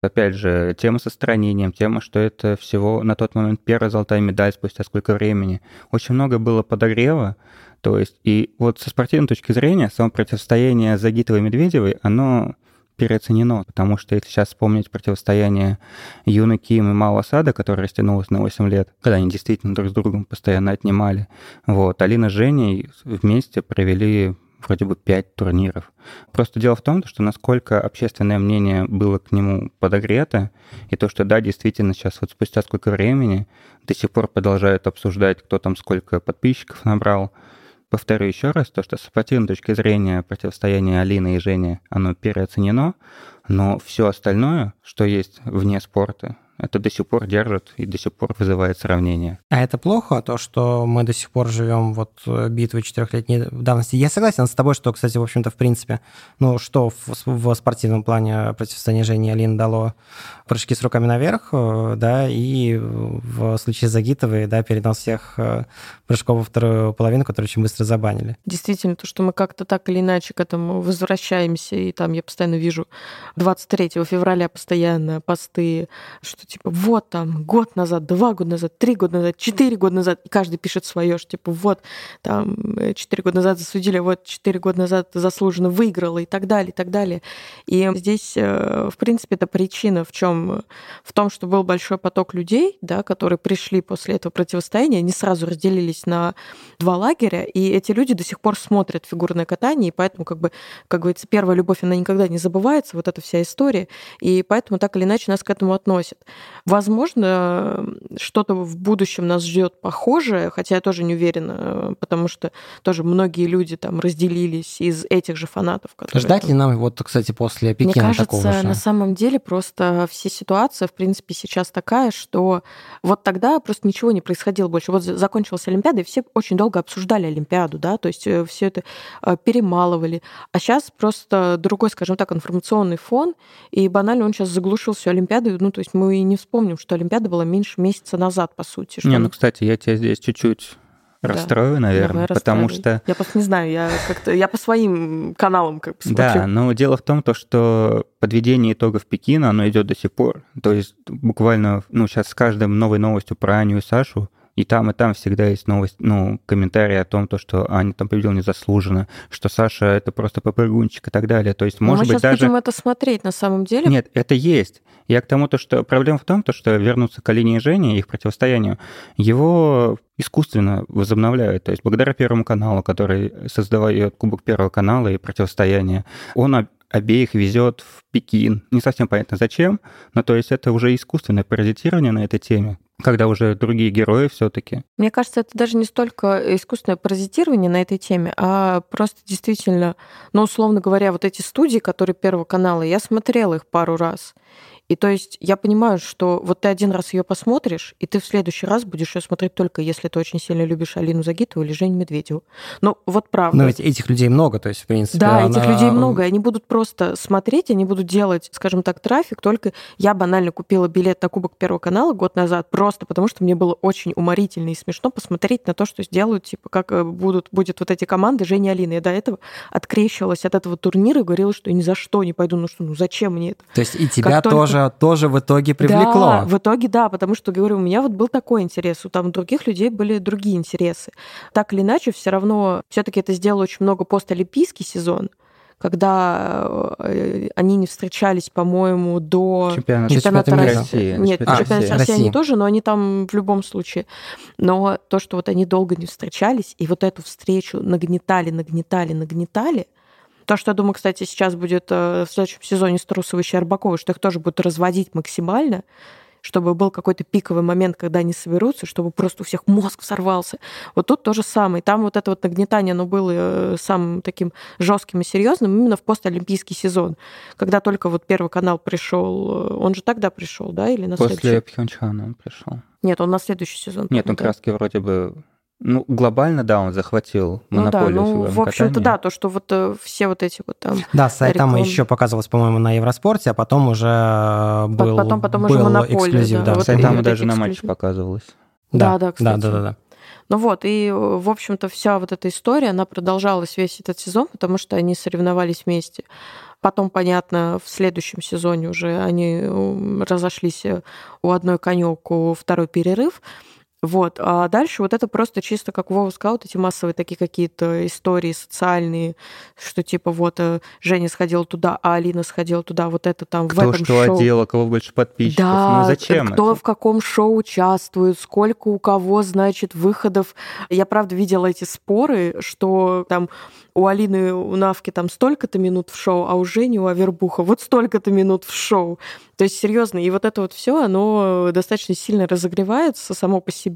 Опять же, тема со странением, тема, что это всего на тот момент первая золотая медаль спустя сколько времени. Очень много было подогрева, то есть, и вот со спортивной точки зрения, само противостояние Загитовой и Медведевой, оно переоценено, потому что если сейчас вспомнить противостояние Юны Ким и Мао Асада, которое растянулось на 8 лет, когда они действительно друг с другом постоянно отнимали, вот, Алина с Женей вместе провели вроде бы пять турниров. Просто дело в том, что насколько общественное мнение было к нему подогрето, и то, что да, действительно сейчас вот спустя сколько времени до сих пор продолжают обсуждать, кто там сколько подписчиков набрал. Повторю еще раз, то, что с спортивной точки зрения противостояние Алины и Жени, оно переоценено, но все остальное, что есть вне спорта, это до сих пор держит и до сих пор вызывает сравнение. А это плохо, то, что мы до сих пор живем вот э, битвы четырехлетней давности? Я согласен с тобой, что, кстати, в общем-то, в принципе, ну, что в, в спортивном плане противостояние Жени Алин дало прыжки с руками наверх, э, да, и в случае Загитовой, да, перенос всех э, прыжков во вторую половину, которые очень быстро забанили. Действительно, то, что мы как-то так или иначе к этому возвращаемся, и там я постоянно вижу 23 февраля постоянно посты, что типа вот там год назад, два года назад, три года назад, четыре года назад, и каждый пишет свое, что типа вот там э, четыре года назад засудили, вот четыре года назад заслуженно выиграла и так далее, и так далее. И здесь, в принципе, это причина в чем в том, что был большой поток людей, да, которые пришли после этого противостояния, они сразу разделились на два лагеря, и эти люди до сих пор смотрят фигурное катание, и поэтому, как бы, как говорится, первая любовь, она никогда не забывается, вот эта вся история, и поэтому так или иначе нас к этому относят. Возможно, что-то в будущем нас ждет похожее, хотя я тоже не уверена, потому что тоже многие люди там разделились из этих же фанатов. Которые Ждать ли нам вот, кстати, после Пекина Мне кажется, такого же? на самом деле просто все ситуация, в принципе, сейчас такая, что вот тогда просто ничего не происходило больше. Вот закончилась Олимпиада, и все очень долго обсуждали Олимпиаду, да, то есть э, все это э, перемалывали. А сейчас просто другой, скажем так, информационный фон, и банально он сейчас заглушил всю Олимпиаду. Ну, то есть мы не вспомним, что Олимпиада была меньше месяца назад, по сути. Не, ну, кстати, я тебя здесь чуть-чуть Расстрою, да. наверное, Давай потому что... Я просто не знаю, я как-то... Я по своим каналам как бы смотрю. Да, но дело в том, то, что подведение итогов Пекина, оно идет до сих пор. То есть буквально, ну, сейчас с каждой новой новостью про Аню и Сашу и там, и там всегда есть новость, ну, комментарии о том, то, что Аня там победила незаслуженно, что Саша это просто попрыгунчик и так далее. То есть, может мы быть, даже... Сейчас будем это смотреть на самом деле. Нет, это есть. Я к тому, то, что проблема в том, то, что вернуться к Алине и Жене, их противостоянию, его искусственно возобновляют. То есть благодаря Первому каналу, который создает Кубок Первого канала и противостояние, он обеих везет в Пекин. Не совсем понятно зачем, но то есть это уже искусственное паразитирование на этой теме когда уже другие герои все-таки. Мне кажется, это даже не столько искусственное паразитирование на этой теме, а просто действительно, ну, условно говоря, вот эти студии, которые Первого канала, я смотрела их пару раз. И то есть я понимаю, что вот ты один раз ее посмотришь, и ты в следующий раз будешь ее смотреть только если ты очень сильно любишь Алину Загитову или Женю Медведеву. Ну, вот правда. Но ведь этих людей много, то есть, в принципе. Да, она... этих людей много, они будут просто смотреть, они будут делать, скажем так, трафик. Только я банально купила билет на Кубок Первого канала год назад, просто потому что мне было очень уморительно и смешно посмотреть на то, что сделают, типа, как э, будут, будет вот эти команды Женя и Алина. Я до этого открещивалась от этого турнира и говорила, что я ни за что не пойду, ну что, ну зачем мне это? То есть и тебя как тоже тоже, тоже в итоге привлекло. Да, в итоге да, потому что, говорю, у меня вот был такой интерес, у там других людей были другие интересы. Так или иначе, все равно все таки это сделало очень много постолимпийский сезон, когда э, они не встречались, по-моему, до чемпионата, чемпионата России. Нет, а, чемпионата России они тоже, но они там в любом случае. Но то, что вот они долго не встречались, и вот эту встречу нагнетали, нагнетали, нагнетали, то, что, я думаю, кстати, сейчас будет э, в следующем сезоне с Трусовой и Щербаковой, что их тоже будут разводить максимально, чтобы был какой-то пиковый момент, когда они соберутся, чтобы просто у всех мозг взорвался. Вот тут то же самое. Там вот это вот нагнетание, оно было э, самым таким жестким и серьезным именно в постолимпийский сезон, когда только вот Первый канал пришел. Э, он же тогда пришел, да, или на После следующий? Пхенчхана он пришел. Нет, он на следующий сезон. Нет, он краски вроде бы ну, глобально, да, он захватил монополию ну, да, ну, в общем-то, да, то, что вот э, все вот эти вот там... Да, там еще показывалось, по-моему, на Евроспорте, а потом уже э, был, потом, потом был уже монополия, эксклюзив. Да, да. Вот Сайтама даже на матче показывалось. Да, да, да, кстати. Да, да, да. да. Ну вот, и, в общем-то, вся вот эта история, она продолжалась весь этот сезон, потому что они соревновались вместе. Потом, понятно, в следующем сезоне уже они разошлись у одной конек, у второй перерыв. Вот. А дальше вот это просто чисто, как Вова сказал, эти массовые такие какие-то истории социальные, что типа вот э, Женя сходила туда, а Алина сходила туда, вот это там кто в этом что шоу. одела, кого больше подписчиков. Да, ну зачем кто это? в каком шоу участвует, сколько у кого, значит, выходов. Я, правда, видела эти споры, что там у Алины, у Навки там столько-то минут в шоу, а у Жени, у Авербуха вот столько-то минут в шоу. То есть, серьезно, и вот это вот все, оно достаточно сильно разогревается само по себе.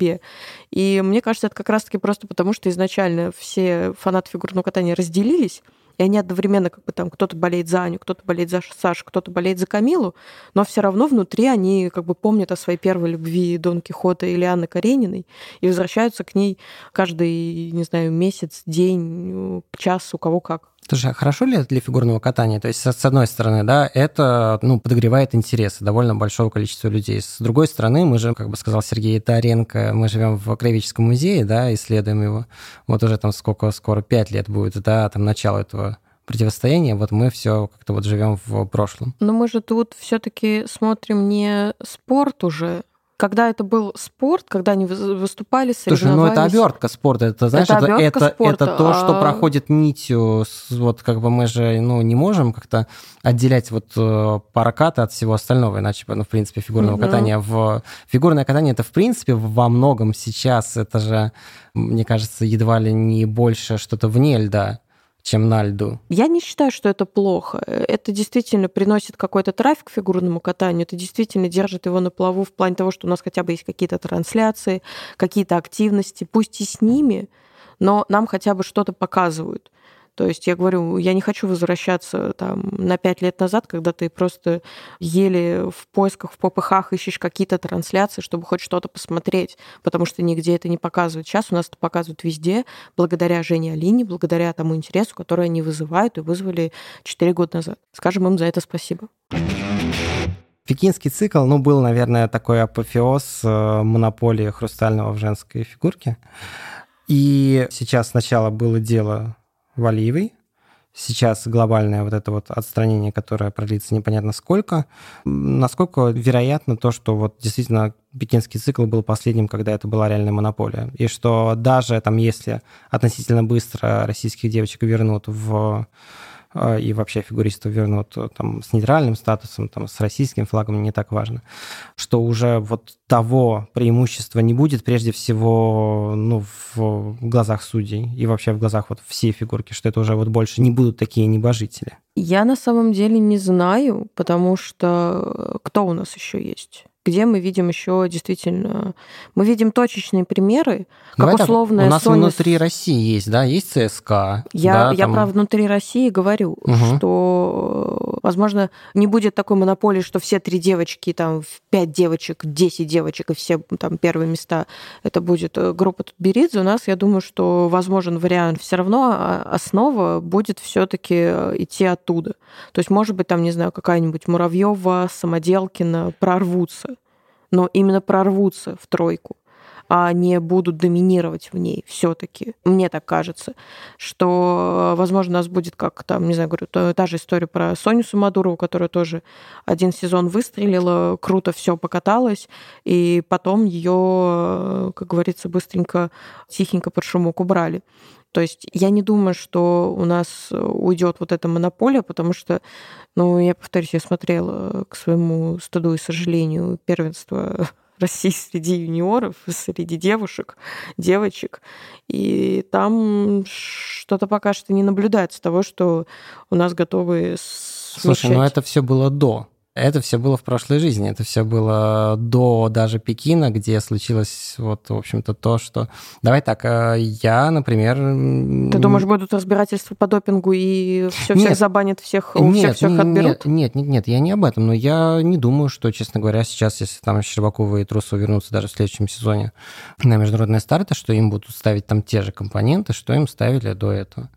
И мне кажется, это как раз-таки просто потому, что изначально все фанаты фигурного катания разделились, и они одновременно как бы там кто-то болеет за Аню, кто-то болеет за Сашу, кто-то болеет за Камилу, но все равно внутри они как бы помнят о своей первой любви Дон Кихота или Анны Карениной и возвращаются к ней каждый, не знаю, месяц, день, час, у кого как. Слушай, а хорошо ли это для фигурного катания? То есть, с одной стороны, да, это ну, подогревает интересы довольно большого количества людей. С другой стороны, мы же, как бы сказал Сергей Таренко, мы живем в Краеведческом музее, да, исследуем его. Вот уже там сколько, скоро пять лет будет, да, там начало этого противостояния, вот мы все как-то вот живем в прошлом. Но мы же тут все-таки смотрим не спорт уже, когда это был спорт, когда они вы- выступали, Слушай, ну это соревновались. обертка спорта, это знаешь, Это это, это, спорта, это то, что а- проходит нитью, вот как бы мы же, ну, не можем как-то отделять вот э, паракаты от всего остального, иначе ну, в принципе, фигурного Мгм. катания в... Фигурное катание это, в принципе, во многом сейчас, это же, мне кажется, едва ли не больше что-то вне льда, чем на льду. Я не считаю, что это плохо. Это действительно приносит какой-то трафик фигурному катанию, это действительно держит его на плаву в плане того, что у нас хотя бы есть какие-то трансляции, какие-то активности, пусть и с ними, но нам хотя бы что-то показывают. То есть я говорю, я не хочу возвращаться там на пять лет назад, когда ты просто еле в поисках, в попыхах ищешь какие-то трансляции, чтобы хоть что-то посмотреть, потому что нигде это не показывают. Сейчас у нас это показывают везде, благодаря Жене Алине, благодаря тому интересу, который они вызывают и вызвали 4 года назад. Скажем им за это спасибо. Пекинский цикл, ну, был, наверное, такой апофеоз э, монополии хрустального в женской фигурке. И сейчас сначала было дело Валиевой, сейчас глобальное вот это вот отстранение, которое продлится непонятно сколько. Насколько вероятно то, что вот действительно пекинский цикл был последним, когда это была реальная монополия. И что даже там, если относительно быстро российских девочек вернут в и вообще фигуристов вернут э, там с нейтральным статусом, там с российским флагом, не так важно, что уже вот того преимущества не будет прежде всего ну, в глазах судей и вообще в глазах вот всей фигурки, что это уже вот больше не будут такие небожители. Я на самом деле не знаю, потому что кто у нас еще есть? Где мы видим еще действительно... Мы видим точечные примеры, как Давай так, условная у нас Sony внутри России есть, да, есть ЦСКА. Я, да, я там- про внутри России говорю, Мгм. что, возможно, не будет такой монополии, что все три девочки, там, пять девочек, 10 девочек и все там первые места, это будет э, группа Тутберидзе. У нас, я думаю, что возможен вариант. Все равно а, основа будет все-таки идти оттуда. То есть, может быть, там, не знаю, какая-нибудь Муравьева, Самоделкина прорвутся, но именно прорвутся в тройку а не будут доминировать в ней все-таки. Мне так кажется, что, возможно, у нас будет как там, не знаю, говорю, та, та же история про Соню Сумадурову, которая тоже один сезон выстрелила, круто все покаталась, и потом ее, как говорится, быстренько, тихенько под шумок убрали. То есть я не думаю, что у нас уйдет вот эта монополия, потому что, ну, я повторюсь, я смотрела к своему стыду и сожалению первенство России среди юниоров, среди девушек, девочек. И там что-то пока что не наблюдается того, что у нас готовы Слушай, ну это все было до. Это все было в прошлой жизни. Это все было до даже Пекина, где случилось вот, в общем-то, то, что... Давай так, э, я, например... Ты думаешь, будут разбирательства по допингу и все всех забанят, всех, у Нет, всех всех отберут? Нет, нет, нет, нет, я не об этом, но я не думаю, что, честно говоря, сейчас, если там Щербакова и Трусова вернутся даже в следующем сезоне на международные старты, что им будут ставить там те же компоненты, что им ставили до этого.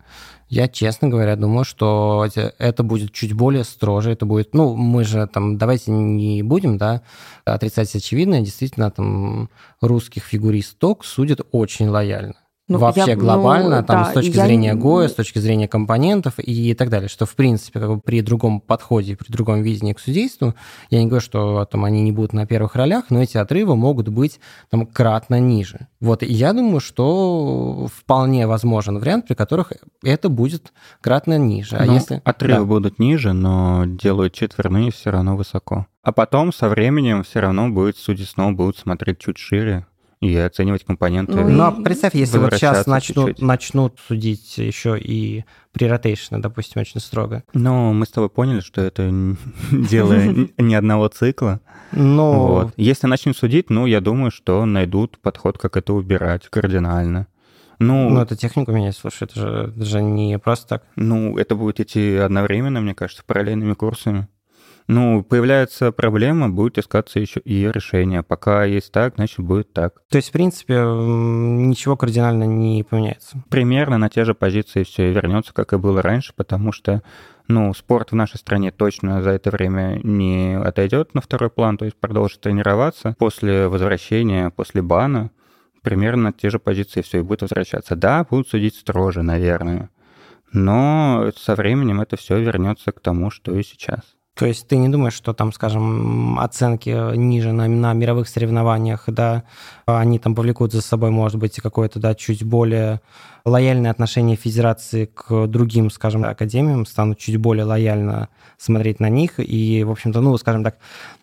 Я, честно говоря, думаю, что это будет чуть более строже, это будет, ну, мы же там, давайте не будем, да, отрицать очевидное, действительно, там, русских фигуристок судят очень лояльно. Ну, Вообще я, глобально, ну, там да, с точки зрения я... ГОЯ, с точки зрения компонентов и так далее, что, в принципе, как бы при другом подходе, при другом видении к судейству, я не говорю, что там они не будут на первых ролях, но эти отрывы могут быть там кратно ниже. Вот, и я думаю, что вполне возможен вариант, при которых это будет кратно ниже. А ну, если... Отрывы да. будут ниже, но делают четверные все равно высоко. А потом со временем все равно будет судьи снова будут смотреть чуть шире, и оценивать компоненты. Ну, но представь, если вот сейчас начнут, начнут судить еще и при ротейшне, допустим, очень строго. Ну, мы с тобой поняли, что это дело не одного цикла. Но... Вот. Если начнут судить, ну, я думаю, что найдут подход, как это убирать кардинально. Ну, ну, это технику менять, слушай, это же, это же не просто так. Ну, это будет идти одновременно, мне кажется, параллельными курсами. Ну, появляется проблема, будет искаться еще ее решение. Пока есть так, значит, будет так. То есть, в принципе, ничего кардинально не поменяется? Примерно на те же позиции все вернется, как и было раньше, потому что ну, спорт в нашей стране точно за это время не отойдет на второй план, то есть продолжит тренироваться. После возвращения, после бана, примерно те же позиции все и будет возвращаться. Да, будут судить строже, наверное, но со временем это все вернется к тому, что и сейчас. То есть ты не думаешь, что там, скажем, оценки ниже на, на мировых соревнованиях, да, они там повлекут за собой, может быть, какое-то, да, чуть более лояльное отношение Федерации к другим, скажем, академиям, станут чуть более лояльно смотреть на них, и, в общем-то, ну, скажем так,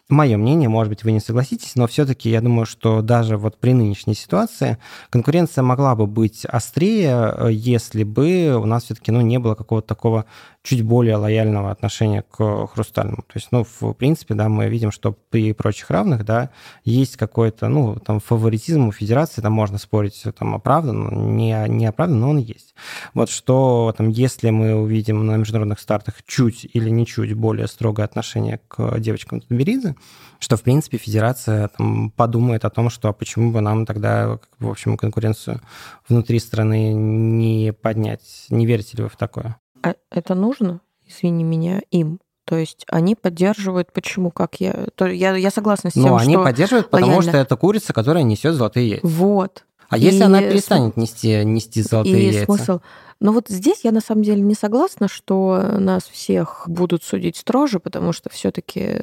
мое мнение, может быть, вы не согласитесь, но все-таки я думаю, что даже вот при нынешней ситуации конкуренция могла бы быть острее, э, если бы у нас все-таки ну, не было какого-то такого чуть более лояльного отношения к хрустальному. То есть, ну, в принципе, да, мы видим, что при прочих равных, да, есть какой-то, ну, там, фаворитизм у федерации, там можно спорить, там, оправдан, не, не оправдан, но он есть. Вот что, там, если мы увидим на международных стартах чуть или не чуть более строгое отношение к девочкам Тутберидзе, что, в принципе, федерация там, подумает о том, что а почему бы нам тогда, в общем, конкуренцию внутри страны не поднять. Не верите ли вы в такое? А это нужно, извини меня, им? То есть они поддерживают, почему, как я... То я, я согласна с тем, Но они поддерживают, потому лояльно... что это курица, которая несет золотые яйца. Вот. А и если она перестанет нести, нести золотые и яйца? смысл... Но вот здесь я на самом деле не согласна, что нас всех будут судить строже, потому что все-таки,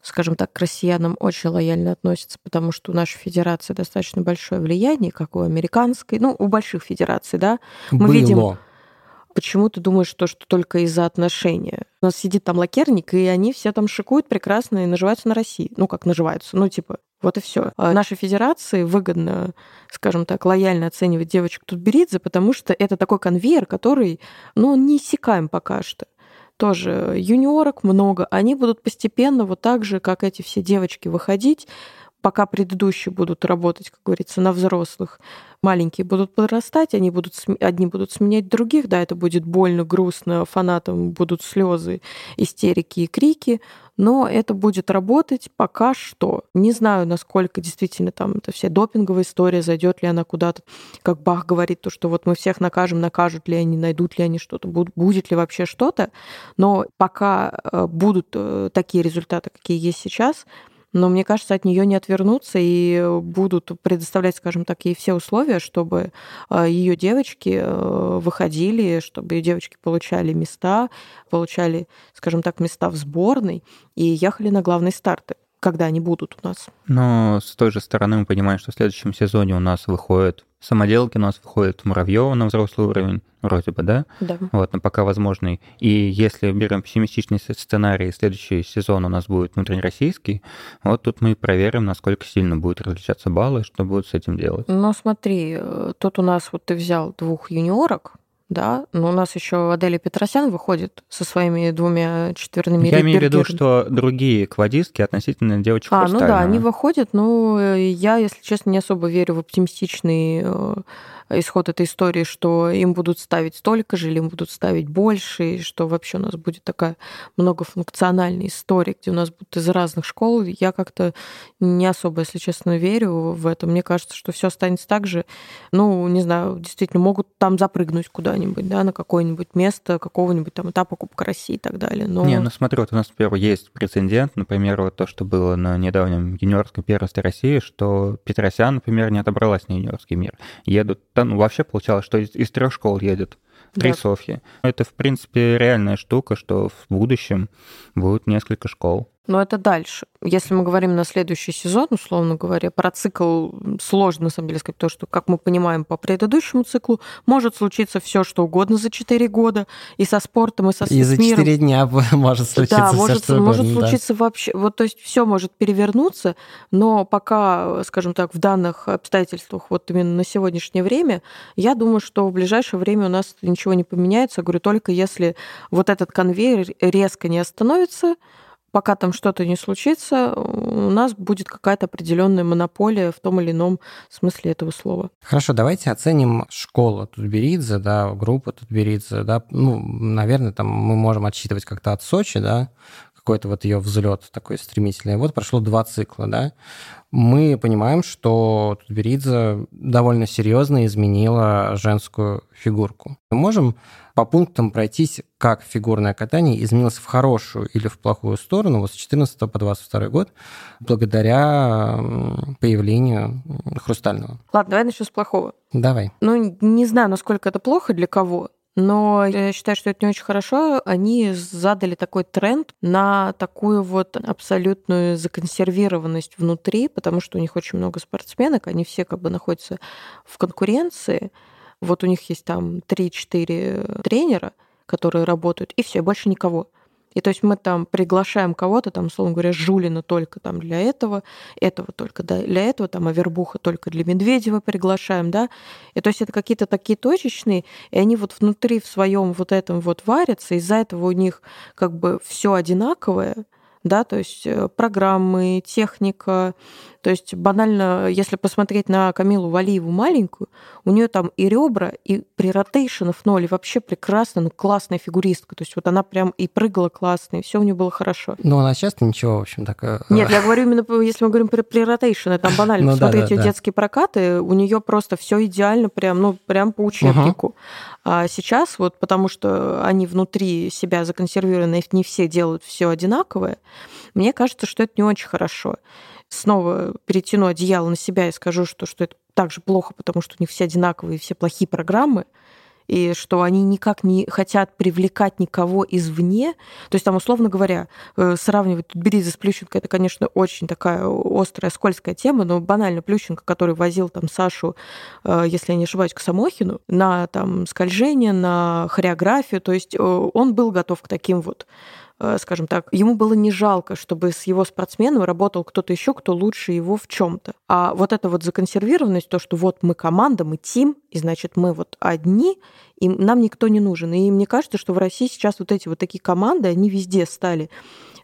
скажем так, к россиянам очень лояльно относятся, потому что у нашей федерации достаточно большое влияние, как у американской, ну, у больших федераций, да. Мы Было. видим Почему ты думаешь, то, что только из-за отношения? У нас сидит там лакерник, и они все там шикуют прекрасно и наживаются на России. Ну, как наживаются, ну, типа, вот и все. А нашей федерации выгодно, скажем так, лояльно оценивать девочек Тутберидзе, потому что это такой конвейер, который, ну, не иссякаем пока что. Тоже юниорок много, они будут постепенно вот так же, как эти все девочки, выходить, пока предыдущие будут работать, как говорится, на взрослых, маленькие будут подрастать, они будут, одни будут сменять других, да, это будет больно, грустно, фанатам будут слезы, истерики и крики, но это будет работать пока что. Не знаю, насколько действительно там эта вся допинговая история, зайдет ли она куда-то, как Бах говорит, то, что вот мы всех накажем, накажут ли они, найдут ли они что-то, будет ли вообще что-то, но пока э, будут э, такие результаты, какие есть сейчас, но мне кажется, от нее не отвернуться и будут предоставлять, скажем так, ей все условия, чтобы а, ее девочки э, выходили, чтобы ее девочки получали места, получали, скажем так, места в сборной и ехали на главные старты когда они будут у нас. Но с той же стороны мы понимаем, что в следующем сезоне у нас выходит самоделки, у нас выходит Муравьева на взрослый уровень, вроде бы, да? Да. Вот, но пока возможный. И если берем пессимистичный сценарий, следующий сезон у нас будет внутрироссийский, вот тут мы проверим, насколько сильно будут различаться баллы, что будут с этим делать. Ну, смотри, э, тут у нас вот ты взял двух юниорок, да, но у нас еще Аделя Петросян выходит со своими двумя четверными Я имею в виду, что другие квадистки относительно девочек А, ну да, они выходят, но я, если честно, не особо верю в оптимистичный э, исход этой истории, что им будут ставить столько же или им будут ставить больше, и что вообще у нас будет такая многофункциональная история, где у нас будут из разных школ. Я как-то не особо, если честно, верю в это. Мне кажется, что все останется так же. Ну, не знаю, действительно, могут там запрыгнуть куда-нибудь, да, на какое-нибудь место какого-нибудь там этапа Кубка России и так далее. Но... Не, ну смотри, вот у нас, например, есть прецедент, например, вот то, что было на недавнем юниорском первенстве России, что Петросян, например, не отобралась на юниорский мир. Едут ну, вообще получалось, что из, из трех школ едет три да. Софьи. Это, в принципе, реальная штука, что в будущем будет несколько школ. Но это дальше. Если мы говорим на следующий сезон, условно говоря, про цикл сложно, на самом деле, сказать, то, что, как мы понимаем по предыдущему циклу, может случиться все, что угодно за 4 года, и со спортом, и со И за 4 миром. дня может случиться да, все, может, что может угодно, случиться да. вообще, вот, то есть все может перевернуться, но пока, скажем так, в данных обстоятельствах, вот именно на сегодняшнее время, я думаю, что в ближайшее время у нас ничего не поменяется, говорю, только если вот этот конвейер резко не остановится, пока там что-то не случится, у нас будет какая-то определенная монополия в том или ином смысле этого слова. Хорошо, давайте оценим школу Тутберидзе, да, группу Тутберидзе, да, ну, наверное, там мы можем отсчитывать как-то от Сочи, да, какой-то вот ее взлет такой стремительный. Вот прошло два цикла, да. Мы понимаем, что Тутберидзе довольно серьезно изменила женскую фигурку. Мы можем по пунктам пройтись, как фигурное катание изменилось в хорошую или в плохую сторону вот с 14 по 22 год благодаря появлению Хрустального. Ладно, давай начнем с плохого. Давай. Ну, не знаю, насколько это плохо для кого, но я считаю, что это не очень хорошо. Они задали такой тренд на такую вот абсолютную законсервированность внутри, потому что у них очень много спортсменок, они все как бы находятся в конкуренции. Вот у них есть там 3-4 тренера, которые работают, и все, больше никого. И то есть мы там приглашаем кого-то, там, условно говоря, Жулина только там для этого, этого только для этого, там, Авербуха только для Медведева приглашаем, да. И то есть это какие-то такие точечные, и они вот внутри в своем вот этом вот варятся, из-за этого у них как бы все одинаковое, да, то есть э, программы, техника. То есть банально, если посмотреть на Камилу Валиеву маленькую, у нее там и ребра, и при ротейшенов ноль, и вообще прекрасно, ну, классная фигуристка. То есть вот она прям и прыгала классно, и все у нее было хорошо. Ну, она часто ничего, в общем, так... Э, Нет, я говорю именно, если мы говорим про, при ротейшены, там банально ну, посмотреть да, да, ее да. детские прокаты, у нее просто все идеально, прям, ну, прям по учебнику. Угу. А сейчас вот потому что они внутри себя законсервированы, не все делают все одинаковое, мне кажется, что это не очень хорошо. Снова перетяну одеяло на себя и скажу, что, что это также плохо, потому что у них все одинаковые, все плохие программы и что они никак не хотят привлекать никого извне. То есть там, условно говоря, э, сравнивать Бериза с Плющенко, это, конечно, очень такая острая, скользкая тема, но банально Плющенко, который возил там Сашу, э, если я не ошибаюсь, к Самохину, на там скольжение, на хореографию, то есть э, он был готов к таким вот скажем так, ему было не жалко, чтобы с его спортсменом работал кто-то еще, кто лучше его в чем-то. А вот эта вот законсервированность, то, что вот мы команда, мы тим, и значит мы вот одни, и нам никто не нужен. И мне кажется, что в России сейчас вот эти вот такие команды, они везде стали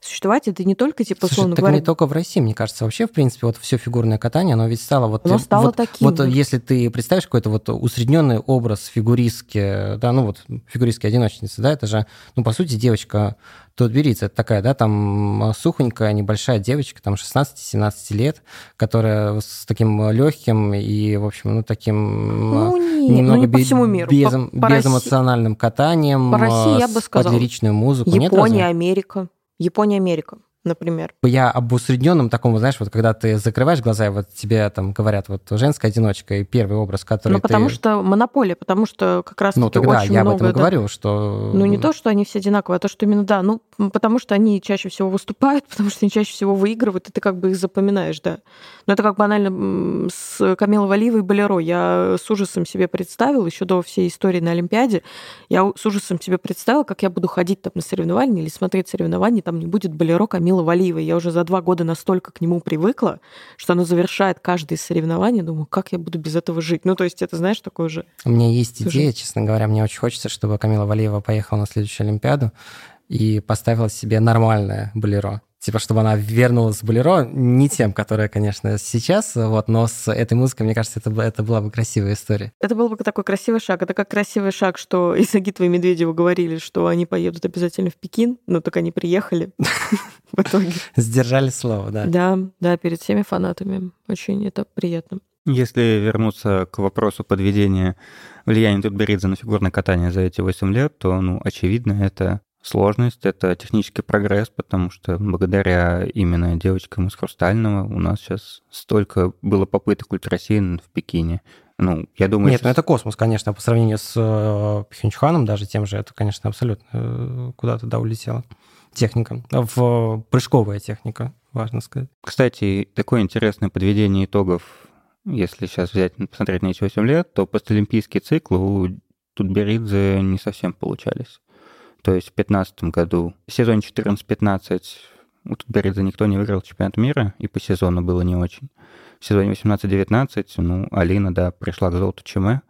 существовать. Это не только, типа, Слушай, условно так говоря... не только в России, мне кажется. Вообще, в принципе, вот все фигурное катание, оно ведь стало вот... Оно стало вот, таким. Вот если ты представишь какой-то вот усредненный образ фигуристки, да, ну вот фигуристки одиночницы, да, это же, ну, по сути, девочка тут берите, это такая, да, там сухонькая, небольшая девочка, там 16-17 лет, которая с таким легким и, в общем, ну, таким ну, нет, немного ну, не по всему миру. Без, по, по безэмоциональным катанием, по России, я бы сказала, под лиричную музыку. Япония, Нет, Америка. Япония, Америка например. Я об усредненном таком, знаешь, вот когда ты закрываешь глаза, и вот тебе там говорят, вот женская одиночка и первый образ, который Ну, потому ты... что монополия, потому что как раз Ну, тогда очень я много, об этом да, говорю, что... Ну, не то, что они все одинаковые, а то, что именно, да, ну, потому что они чаще всего выступают, потому что они чаще всего выигрывают, и ты как бы их запоминаешь, да. Но это как банально с Камилой Валиевой и Болеро. Я с ужасом себе представила, еще до всей истории на Олимпиаде, я с ужасом себе представила, как я буду ходить там на соревнования или смотреть соревнования, там не будет Болеро Камилы Валиевой. Я уже за два года настолько к нему привыкла, что оно завершает каждое соревнование. Думаю, как я буду без этого жить? Ну, то есть это, знаешь, такое же... У меня есть идея, честно говоря. Мне очень хочется, чтобы Камила Валиева поехала на следующую Олимпиаду и поставила себе нормальное болеро типа, чтобы она вернулась в болеро, не тем, которая, конечно, сейчас, вот, но с этой музыкой, мне кажется, это, это была бы красивая история. Это был бы такой красивый шаг. Это как красивый шаг, что и Сагитова и Медведева говорили, что они поедут обязательно в Пекин, но только они приехали в итоге. Сдержали слово, да. Да, да, перед всеми фанатами. Очень это приятно. Если вернуться к вопросу подведения влияния Тутберидзе на фигурное катание за эти 8 лет, то, ну, очевидно, это Сложность — это технический прогресс, потому что благодаря именно девочкам из Хрустального у нас сейчас столько было попыток ультраси в Пекине. Ну, я думаю... Нет, ну это космос, конечно, по сравнению с э, Пхенчханом даже тем же, это, конечно, абсолютно э, куда-то, да, улетело. Техника. В прыжковая техника, важно сказать. Кстати, такое интересное подведение итогов, если сейчас взять, посмотреть на эти 8 лет, то постолимпийские циклы у Тутберидзе не совсем получались. То есть в 2015 году, в сезоне 14-15 у Тутберидзе никто не выиграл чемпионат мира, и по сезону было не очень. В сезоне 18-19, ну, Алина, да, пришла к золоту ЧМ,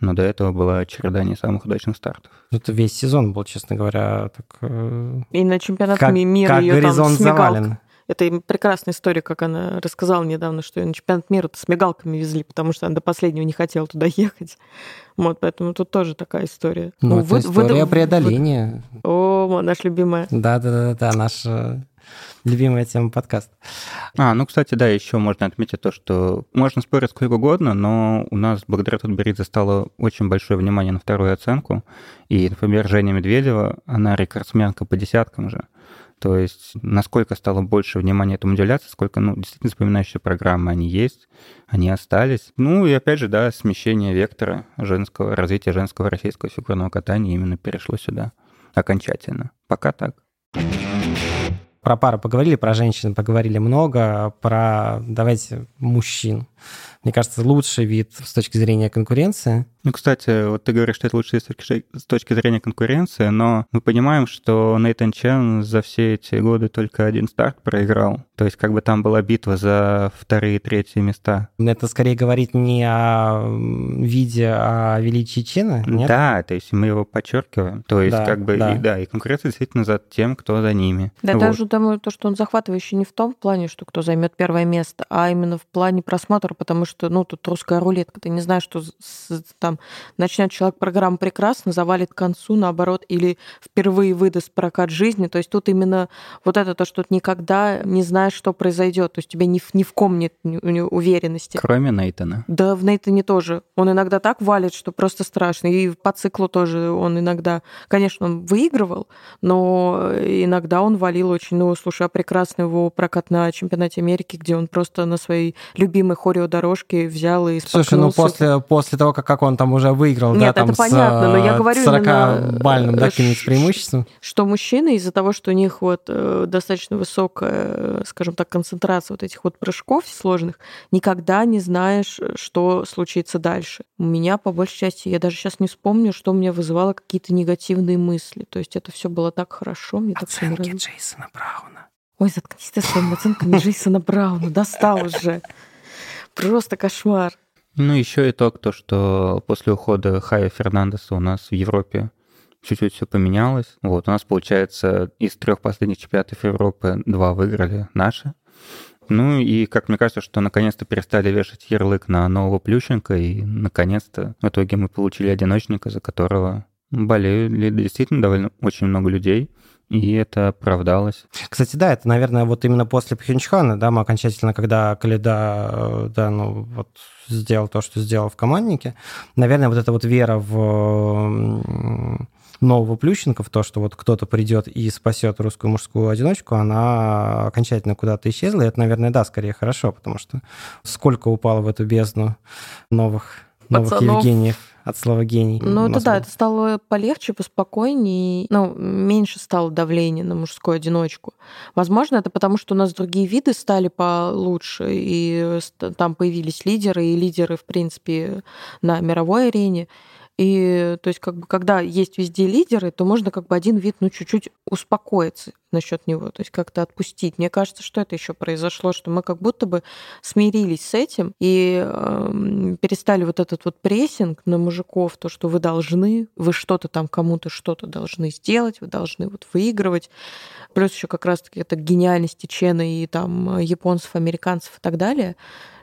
но до этого была череда не самых удачных стартов. Это весь сезон был, честно говоря, так... Э, и на чемпионат как, мира как ее горизонт там завален. Это прекрасная история, как она рассказала недавно, что ее на чемпионат мира с мигалками везли, потому что она до последнего не хотела туда ехать. Вот, поэтому тут тоже такая история. Ну, ну это вы, история вы, преодоления. Вы... О, наш любимая. Да-да-да, наш любимая тема подкаста. А, ну, кстати, да, еще можно отметить то, что можно спорить сколько угодно, но у нас благодаря Тутберидзе стало очень большое внимание на вторую оценку. И, например, Женя Медведева, она рекордсменка по десяткам же. То есть насколько стало больше внимания этому уделяться, сколько, ну, действительно запоминающие программы они есть, они остались. Ну и опять же, да, смещение вектора женского, развития женского российского фигурного катания именно перешло сюда окончательно. Пока так. Про пару поговорили, про женщин поговорили много, про, давайте, мужчин. Мне кажется, лучший вид с точки зрения конкуренции – ну, кстати, вот ты говоришь, что это лучше с точки зрения конкуренции, но мы понимаем, что Нейтан Чен за все эти годы только один старт проиграл. То есть как бы там была битва за вторые и третьи места. Это скорее говорит не о виде, а о величии Чена, нет? Да, то есть мы его подчеркиваем. То есть да, как бы, да. И, да, и конкуренция действительно за тем, кто за ними. Да, вот. даже думаю, то, что он захватывающий не в том плане, что кто займет первое место, а именно в плане просмотра, потому что, ну, тут русская рулетка, ты не знаешь, что там начнет человек программу прекрасно, завалит к концу, наоборот, или впервые выдаст прокат жизни. То есть тут именно вот это то, что ты никогда не знаешь, что произойдет. То есть тебе ни, ни в ком нет уверенности. Kроме Нейтана. Да, в Нейтане тоже. Он иногда так валит, что просто страшно. И по циклу тоже он иногда, конечно, он выигрывал, но иногда он валил очень, ну, слушай, а прекрасный его прокат на чемпионате Америки, где он просто на своей любимой хореодорожке взял и Слушай, ну после, после того, как, как он там уже выиграл, Нет, да, там это понятно, но я говорю 40-бальным, да, каким-нибудь преимуществом. Что мужчины из-за того, что у них вот э, достаточно высокая, скажем так, концентрация вот этих вот прыжков сложных, никогда не знаешь, что случится дальше. У меня, по большей части, я даже сейчас не вспомню, что у меня вызывало какие-то негативные мысли. То есть это все было так хорошо, мне Оценки так все нравилось. Джейсона Брауна. Ой, заткнись ты своими оценками Джейсона Брауна, достал уже. Просто кошмар. Ну, еще итог то, что после ухода Хая Фернандеса у нас в Европе чуть-чуть все поменялось. Вот, у нас, получается, из трех последних чемпионатов Европы два выиграли наши. Ну и, как мне кажется, что наконец-то перестали вешать ярлык на нового Плющенко, и наконец-то в итоге мы получили одиночника, за которого болели действительно довольно очень много людей и это оправдалось. Кстати, да, это, наверное, вот именно после Пхенчхана, да, мы окончательно, когда Каледа, э, да, ну, вот сделал то, что сделал в команднике, наверное, вот эта вот вера в нового Плющенко, в то, что вот кто-то придет и спасет русскую мужскую одиночку, она окончательно куда-то исчезла, и это, наверное, да, скорее хорошо, потому что сколько упало в эту бездну новых, новых Пацанов. Евгениев от слова гений. Ну, это да, это стало полегче, поспокойнее, ну, меньше стало давления на мужскую одиночку. Возможно, это потому, что у нас другие виды стали получше, и там появились лидеры, и лидеры, в принципе, на мировой арене. И то есть, как бы, когда есть везде лидеры, то можно как бы один вид, ну, чуть-чуть успокоиться насчет него, то есть как-то отпустить. Мне кажется, что это еще произошло, что мы как будто бы смирились с этим и э, перестали вот этот вот прессинг на мужиков, то, что вы должны, вы что-то там кому-то что-то должны сделать, вы должны вот выигрывать. Плюс еще как раз-таки это гениальность Чена и там японцев, американцев и так далее,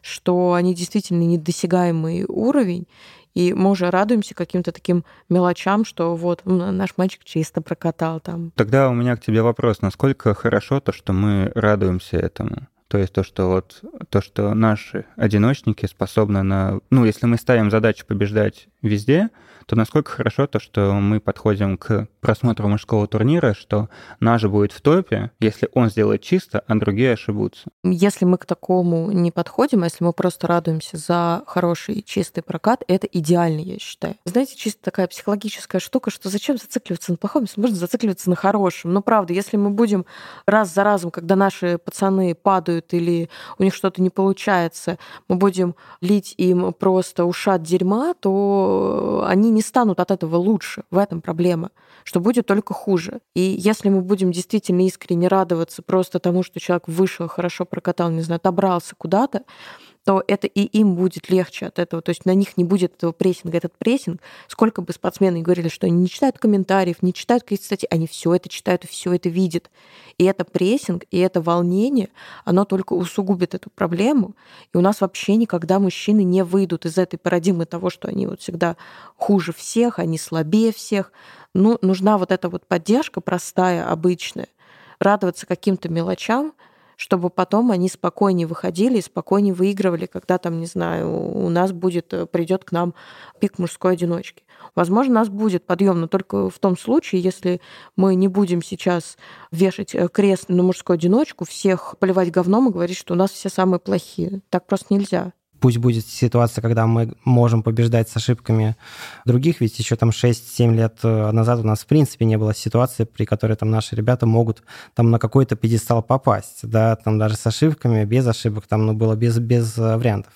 что они действительно недосягаемый уровень, и мы уже радуемся каким-то таким мелочам, что вот наш мальчик чисто прокатал там. Тогда у меня к тебе вопрос. Насколько хорошо то, что мы радуемся этому? То есть то, что вот то, что наши одиночники способны на... Ну, если мы ставим задачу побеждать везде, то насколько хорошо то, что мы подходим к просмотру мужского турнира, что наш будет в топе, если он сделает чисто, а другие ошибутся. Если мы к такому не подходим, а если мы просто радуемся за хороший чистый прокат, это идеально, я считаю. Знаете, чисто такая психологическая штука, что зачем зацикливаться на плохом, если можно зацикливаться на хорошем. Но правда, если мы будем раз за разом, когда наши пацаны падают или у них что-то не получается, мы будем лить им просто ушат дерьма, то они не станут от этого лучше. В этом проблема, что будет только хуже. И если мы будем действительно искренне радоваться просто тому, что человек вышел, хорошо прокатал, не знаю, добрался куда-то, то это и им будет легче от этого. То есть на них не будет этого прессинга. Этот прессинг, сколько бы спортсмены говорили, что они не читают комментариев, не читают какие-то статьи, они все это читают и все это видят. И это прессинг, и это волнение, оно только усугубит эту проблему. И у нас вообще никогда мужчины не выйдут из этой парадигмы того, что они вот всегда хуже всех, они слабее всех. Ну, нужна вот эта вот поддержка простая, обычная. Радоваться каким-то мелочам — чтобы потом они спокойнее выходили и спокойнее выигрывали, когда там, не знаю, у нас будет, э, придет к нам пик мужской одиночки. Возможно, у нас будет подъем, но только в том случае, если мы не будем сейчас вешать э, крест на мужскую одиночку, всех поливать говном и говорить, что у нас все самые плохие. Так просто нельзя пусть будет ситуация, когда мы можем побеждать с ошибками других, ведь еще там 6-7 лет э, назад у нас в принципе не было ситуации, при которой там наши ребята могут там на какой-то пьедестал попасть, да, там даже с ошибками, без ошибок, там ну, было без, без э, вариантов.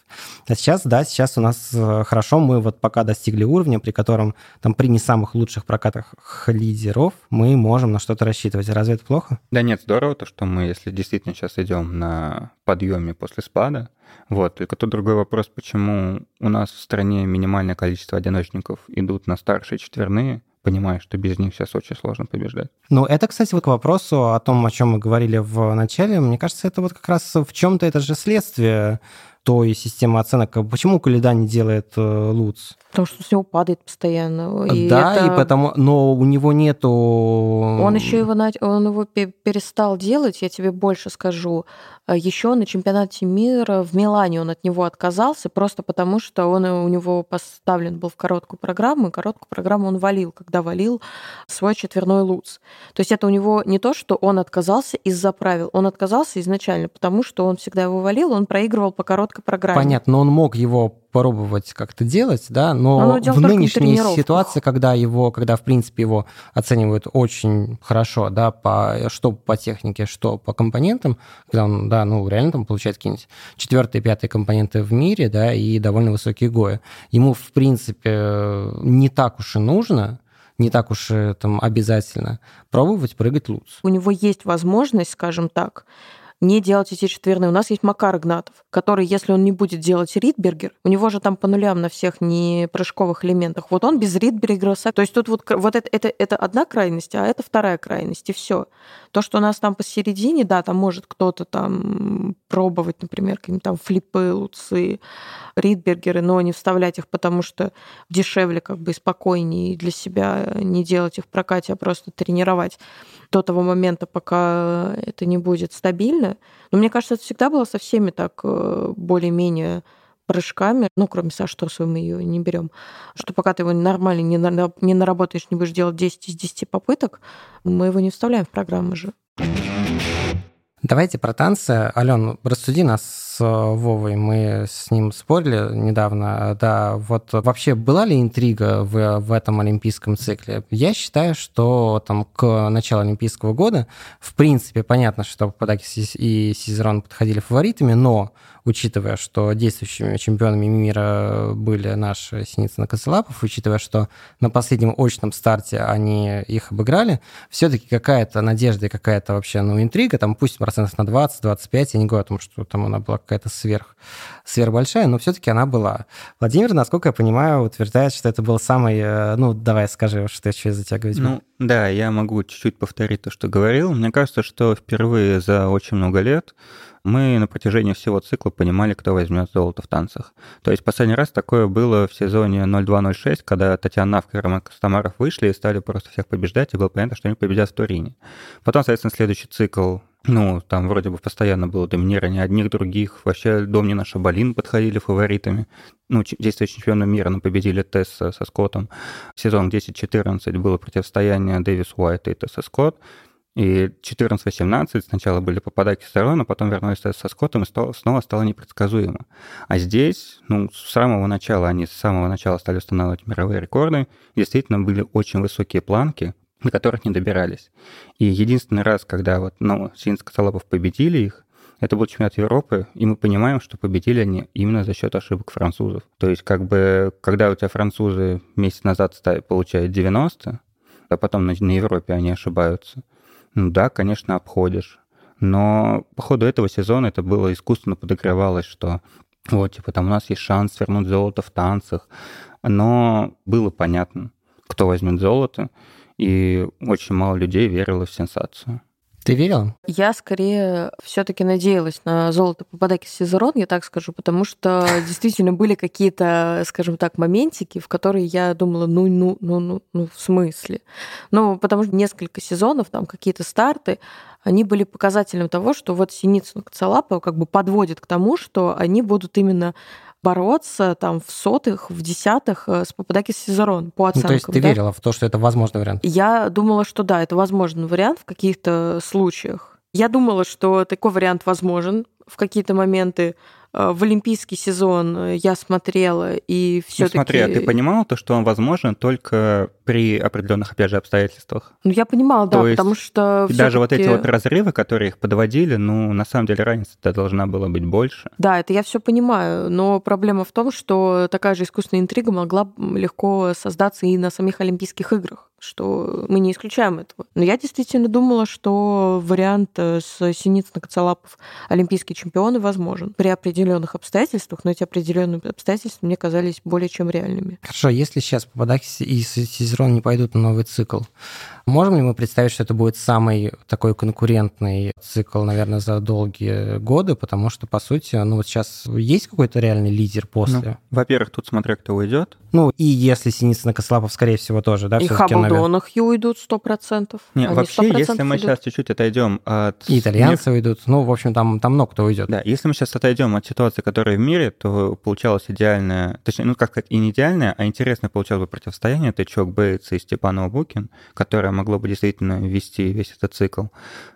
А сейчас, да, сейчас у нас э, хорошо, мы вот пока достигли уровня, при котором там при не самых лучших прокатах лидеров мы можем на что-то рассчитывать. Разве это плохо? Да нет, здорово то, что мы, если действительно сейчас идем на подъеме после спада, вот. Только тут другой вопрос, почему у нас в стране минимальное количество одиночников идут на старшие четверные, понимая, что без них сейчас очень сложно побеждать. Ну, это, кстати, вот к вопросу о том, о чем мы говорили в начале. Мне кажется, это вот как раз в чем-то это же следствие той системы оценок. Почему Каледа не делает э, ЛУЦ? Потому что с него падает постоянно. И да, это... и потому, но у него нету. Он еще его, он его перестал делать, я тебе больше скажу. А еще на чемпионате мира в Милане он от него отказался, просто потому что он у него поставлен был в короткую программу, и короткую программу он валил, когда валил свой четверной луц. То есть это у него не то, что он отказался из-за правил, он отказался изначально, потому что он всегда его валил, он проигрывал по короткой программе. Понятно, но он мог его попробовать как-то делать, да, но в нынешней ситуации, когда его, когда в принципе его оценивают очень хорошо, да, по что по технике, что по компонентам, когда он, да, ну реально там получает какие-нибудь четвертые, пятые компоненты в мире, да, и довольно высокие гои, ему в принципе не так уж и нужно, не так уж и там обязательно пробовать прыгать луц. У него есть возможность, скажем так, не делать эти четверные. У нас есть Макар Игнатов, который, если он не будет делать Ридбергер, у него же там по нулям на всех не прыжковых элементах, вот он без Ридбергера... То есть тут вот, вот это, это, это одна крайность, а это вторая крайность, и все. То, что у нас там посередине, да, там может кто-то там пробовать, например, какие-нибудь там флипы, луцы, Ридбергеры, но не вставлять их, потому что дешевле как бы и спокойнее для себя не делать их в прокате, а просто тренировать до того момента, пока это не будет стабильно. Но мне кажется, это всегда было со всеми так э, более-менее прыжками, ну, кроме Саши Трусовой мы ее не берем, что пока ты его нормально не, на, не наработаешь, не будешь делать 10 из 10 попыток, мы его не вставляем в программу же. Давайте про танцы. Ален, рассуди нас с Вовой. Мы с ним спорили недавно. Да, вот вообще была ли интрига в, в этом олимпийском цикле? Я считаю, что там к началу Олимпийского года, в принципе, понятно, что Падакис и Сизерон подходили фаворитами, но учитывая, что действующими чемпионами мира были наши Синицын и Косолапов, учитывая, что на последнем очном старте они их обыграли, все-таки какая-то надежда и какая-то вообще, ну, интрига, там пусть процентов на 20-25, я не говорю о том, что там она была какая-то сверх, сверхбольшая, но все-таки она была. Владимир, насколько я понимаю, утверждает, что это был самый, э, ну, давай скажи, что я что за тебя. Ну, да, я могу чуть-чуть повторить то, что говорил. Мне кажется, что впервые за очень много лет мы на протяжении всего цикла понимали, кто возьмет золото в танцах. То есть последний раз такое было в сезоне 02-06, когда Татьяна Навка и Роман Костомаров вышли и стали просто всех побеждать, и было понятно, что они победят в Турине. Потом, соответственно, следующий цикл Ну, там вроде бы постоянно было доминирование одних, других. Вообще Домнина Шабалин подходили фаворитами. Ну, действующие чемпионы мира, но победили Тесса со Скоттом. Сезон 10-14 было противостояние Дэвис Уайта и Тесса Скотт. И 14-18 сначала были попадаки сторон, а потом вернулись со Скоттом, и снова стало непредсказуемо. А здесь, ну, с самого начала, они с самого начала стали устанавливать мировые рекорды. Действительно, были очень высокие планки, до которых не добирались. И единственный раз, когда вот, ну, Синск Салапов победили их, это был чемпионат Европы, и мы понимаем, что победили они именно за счет ошибок французов. То есть, как бы, когда у тебя французы месяц назад получают 90, а потом на, на Европе они ошибаются, ну да, конечно, обходишь. Но по ходу этого сезона это было искусственно подогревалось, что вот, типа, там у нас есть шанс вернуть золото в танцах. Но было понятно, кто возьмет золото, и очень мало людей верило в сенсацию. Ты верила? Я скорее все-таки надеялась на золото Пападаки Сезерон, я так скажу, потому что действительно были какие-то, скажем так, моментики, в которые я думала, ну, ну, ну, ну, ну, в смысле? Ну, потому что несколько сезонов, там какие-то старты, они были показателем того, что вот Синицын Кацалапа как бы подводит к тому, что они будут именно бороться там в сотых, в десятых э, с Пападакис Сезерон по оценкам. Ну, то есть ты да? верила в то, что это возможный вариант? Я думала, что да, это возможный вариант в каких-то случаях. Я думала, что такой вариант возможен в какие-то моменты. Э, в олимпийский сезон э, я смотрела, и все-таки... Ну смотри, а ты понимала то, что он возможен только при определенных, опять же, обстоятельствах? Ну я понимала, да, то потому что Даже вот эти вот разрывы, которые их подводили, ну, на самом деле разница должна была быть больше. Да, это я все понимаю, но проблема в том, что такая же искусственная интрига могла легко создаться и на самих Олимпийских играх что мы не исключаем этого. Но я действительно думала, что вариант э, с Синицын Коцалапов олимпийский чемпион возможен при определенных обстоятельствах, но эти определенные обстоятельства мне казались более чем реальными. Хорошо, если сейчас Пападакис и Сизерон не пойдут на новый цикл, можем ли мы представить, что это будет самый такой конкурентный цикл, наверное, за долгие годы, потому что, по сути, ну вот сейчас есть какой-то реальный лидер после? Ну, во-первых, тут смотря кто уйдет. Ну, и если Синицина и Кацалапов, скорее всего, тоже, да, И Хаббелл уйдут 100%. Нет, вообще, 100% если мы сейчас чуть-чуть отойдем от... И итальянцы уйдут. Ну, в общем, там, там много кто уйдет. Да, если мы сейчас отойдем от ситуации, которая в мире, то получалось идеальное, точнее, ну, как сказать, и не идеальное, а интересное получалось бы противостояние. Это Чок Бейтс и Степанова Букин, которое могло бы действительно вести весь этот цикл.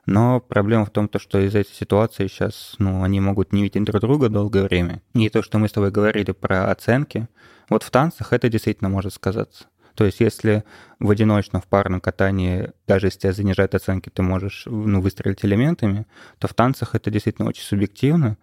Но проблема в том, то, что из этой ситуации сейчас, ну, они могут не видеть друг друга долгое время. И то, что мы с тобой говорили про оценки, вот в танцах это действительно может сказаться. То есть если в одиночном, в парном катании, даже если тебя занижают оценки, ты можешь ну, выстрелить элементами, то в танцах это действительно очень субъективно.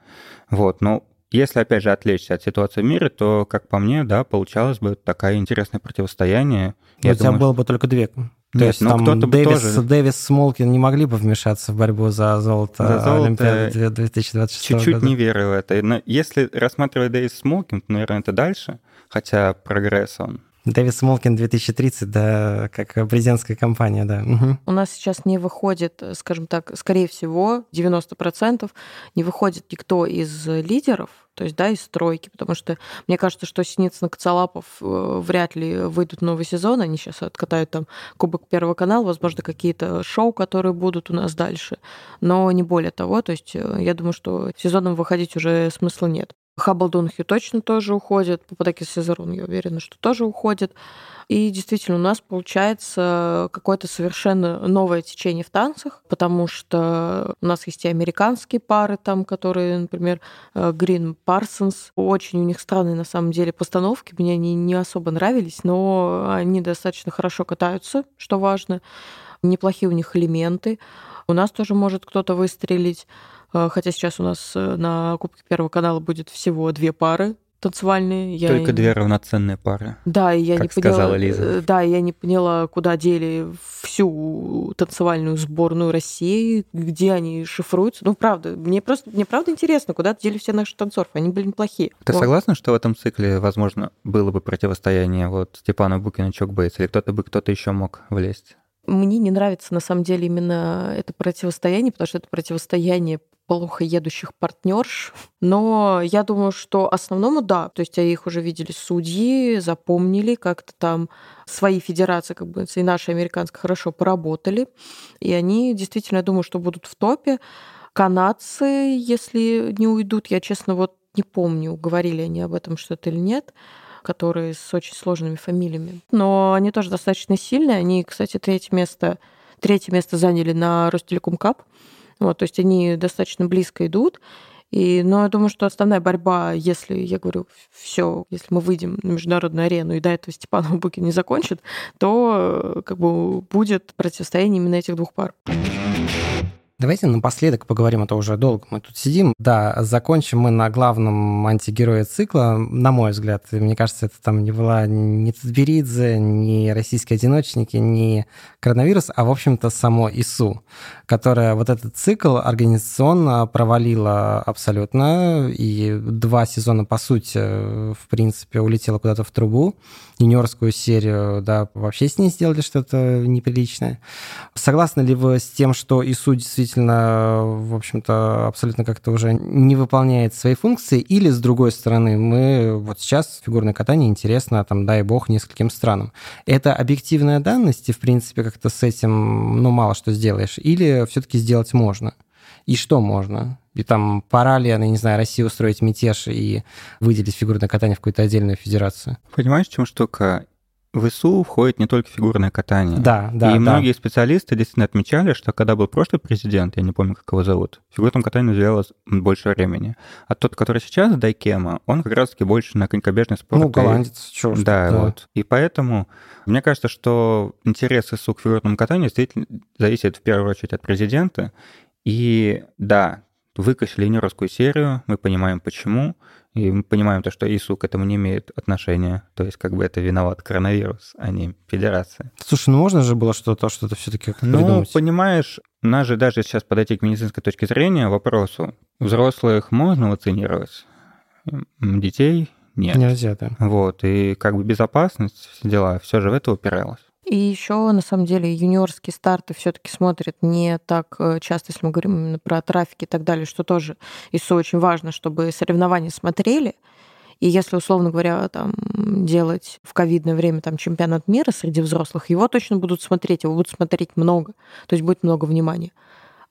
Вот. Но если, опять же, отвлечься от ситуации в мире, то, как по мне, да, получалось бы такое интересное противостояние. Я у тебя было бы только две то Нет, есть ну, там Дэвис, тоже... Дэвис Смолкин не могли бы вмешаться в борьбу за золото, за золото Олимпиады 2026 Чуть-чуть года. не верю в это. Но если рассматривать Дэвис Смолкин, то, наверное, это дальше, хотя прогресс он Дэвид Смолкин 2030, да, как президентская кампания, да. Угу. У нас сейчас не выходит, скажем так, скорее всего, 90% не выходит никто из лидеров, то есть, да, из стройки, потому что мне кажется, что Синицын Коцалапов э, вряд ли выйдут новый сезон, они сейчас откатают там Кубок Первого канала, возможно, какие-то шоу, которые будут у нас дальше, но не более того, то есть э, я думаю, что сезоном выходить уже смысла нет. Хаббл Донхью точно тоже уходит, Пападакис Сезерон, я уверена, что тоже уходит. И действительно, у нас получается какое-то совершенно новое течение в танцах, потому что у нас есть и американские пары там, которые, например, Грин Парсонс. Очень у них странные на самом деле постановки, мне они не особо нравились, но они достаточно хорошо катаются, что важно. Неплохие у них элементы. У нас тоже может кто-то выстрелить. Э, хотя сейчас у нас э, на Кубке Первого канала будет всего две пары танцевальные. Я Только две равноценные пары. Да, и я как не поняла. сказала Лиза. Э, да, я не поняла, куда дели всю танцевальную сборную России, где они шифруются. Ну, правда, мне просто, мне правда интересно, куда дели все наши танцоров. Они были неплохие. Ты вот. согласна, что в этом цикле, возможно, было бы противостояние вот Степана Букина Чок Бейтс, или кто-то бы кто-то еще мог влезть? Мне не нравится на самом деле именно это противостояние, потому что это противостояние плохо едущих партнерш. Но я думаю, что основному да. То есть их уже видели судьи, запомнили как-то там свои федерации, как бы и наши американские, хорошо поработали. И они действительно, я думаю, что будут в топе. Канадцы, если не уйдут, я, честно, вот не помню, говорили они об этом что-то или нет которые с очень сложными фамилиями. Но они тоже достаточно сильные. Они, кстати, третье место, третье место заняли на Ростелеком Кап. Вот, то есть они достаточно близко идут. И, но я думаю, что основная борьба, если, я говорю, все, если мы выйдем на международную арену и до этого Степанова Буки не закончит, то как бы будет противостояние именно этих двух пар. Давайте напоследок поговорим, а то уже долго мы тут сидим. Да, закончим мы на главном антигерое цикла, на мой взгляд. Мне кажется, это там не была ни Тутберидзе, ни российские одиночники, ни коронавирус, а, в общем-то, само ИСУ, которая вот этот цикл организационно провалила абсолютно, и два сезона, по сути, в принципе, улетела куда-то в трубу. Юниорскую серию, да, вообще с ней сделали что-то неприличное. Согласны ли вы с тем, что ИСУ действительно действительно, в общем-то, абсолютно как-то уже не выполняет свои функции, или, с другой стороны, мы вот сейчас фигурное катание интересно, там, дай бог, нескольким странам. Это объективная данность, и, в принципе, как-то с этим, ну, мало что сделаешь, или все-таки сделать можно? И что можно? И там пора ли, я не знаю, России устроить мятеж и выделить фигурное катание в какую-то отдельную федерацию? Понимаешь, в чем штука? В ИСУ входит не только фигурное катание. Да, да. И да. многие специалисты действительно отмечали, что когда был прошлый президент, я не помню, как его зовут, фигурному катанию уделялось больше времени. А тот, который сейчас, Дайкема, он как раз-таки больше на конькобежный спорт. Ну, голландец, чего ж. Да, да, вот. И поэтому мне кажется, что интерес ИСУ к фигурному катанию действительно зависит в первую очередь от президента. И да, выкосили юниорскую серию, мы понимаем почему, и мы понимаем то, что ИСУ к этому не имеет отношения. То есть как бы это виноват коронавирус, а не федерация. Слушай, ну можно же было что-то, что-то все-таки Ну, придумать? понимаешь, нас же даже сейчас подойти к медицинской точке зрения вопросу. Взрослых можно вакцинировать, детей нет. Нельзя, да. Вот, и как бы безопасность, все дела, все же в это упиралось. И еще, на самом деле, юниорские старты все-таки смотрят не так э, часто, если мы говорим именно про трафики и так далее, что тоже ИСУ очень важно, чтобы соревнования смотрели. И если, условно говоря, там, делать в ковидное время там, чемпионат мира среди взрослых, его точно будут смотреть, его будут смотреть много. То есть будет много внимания.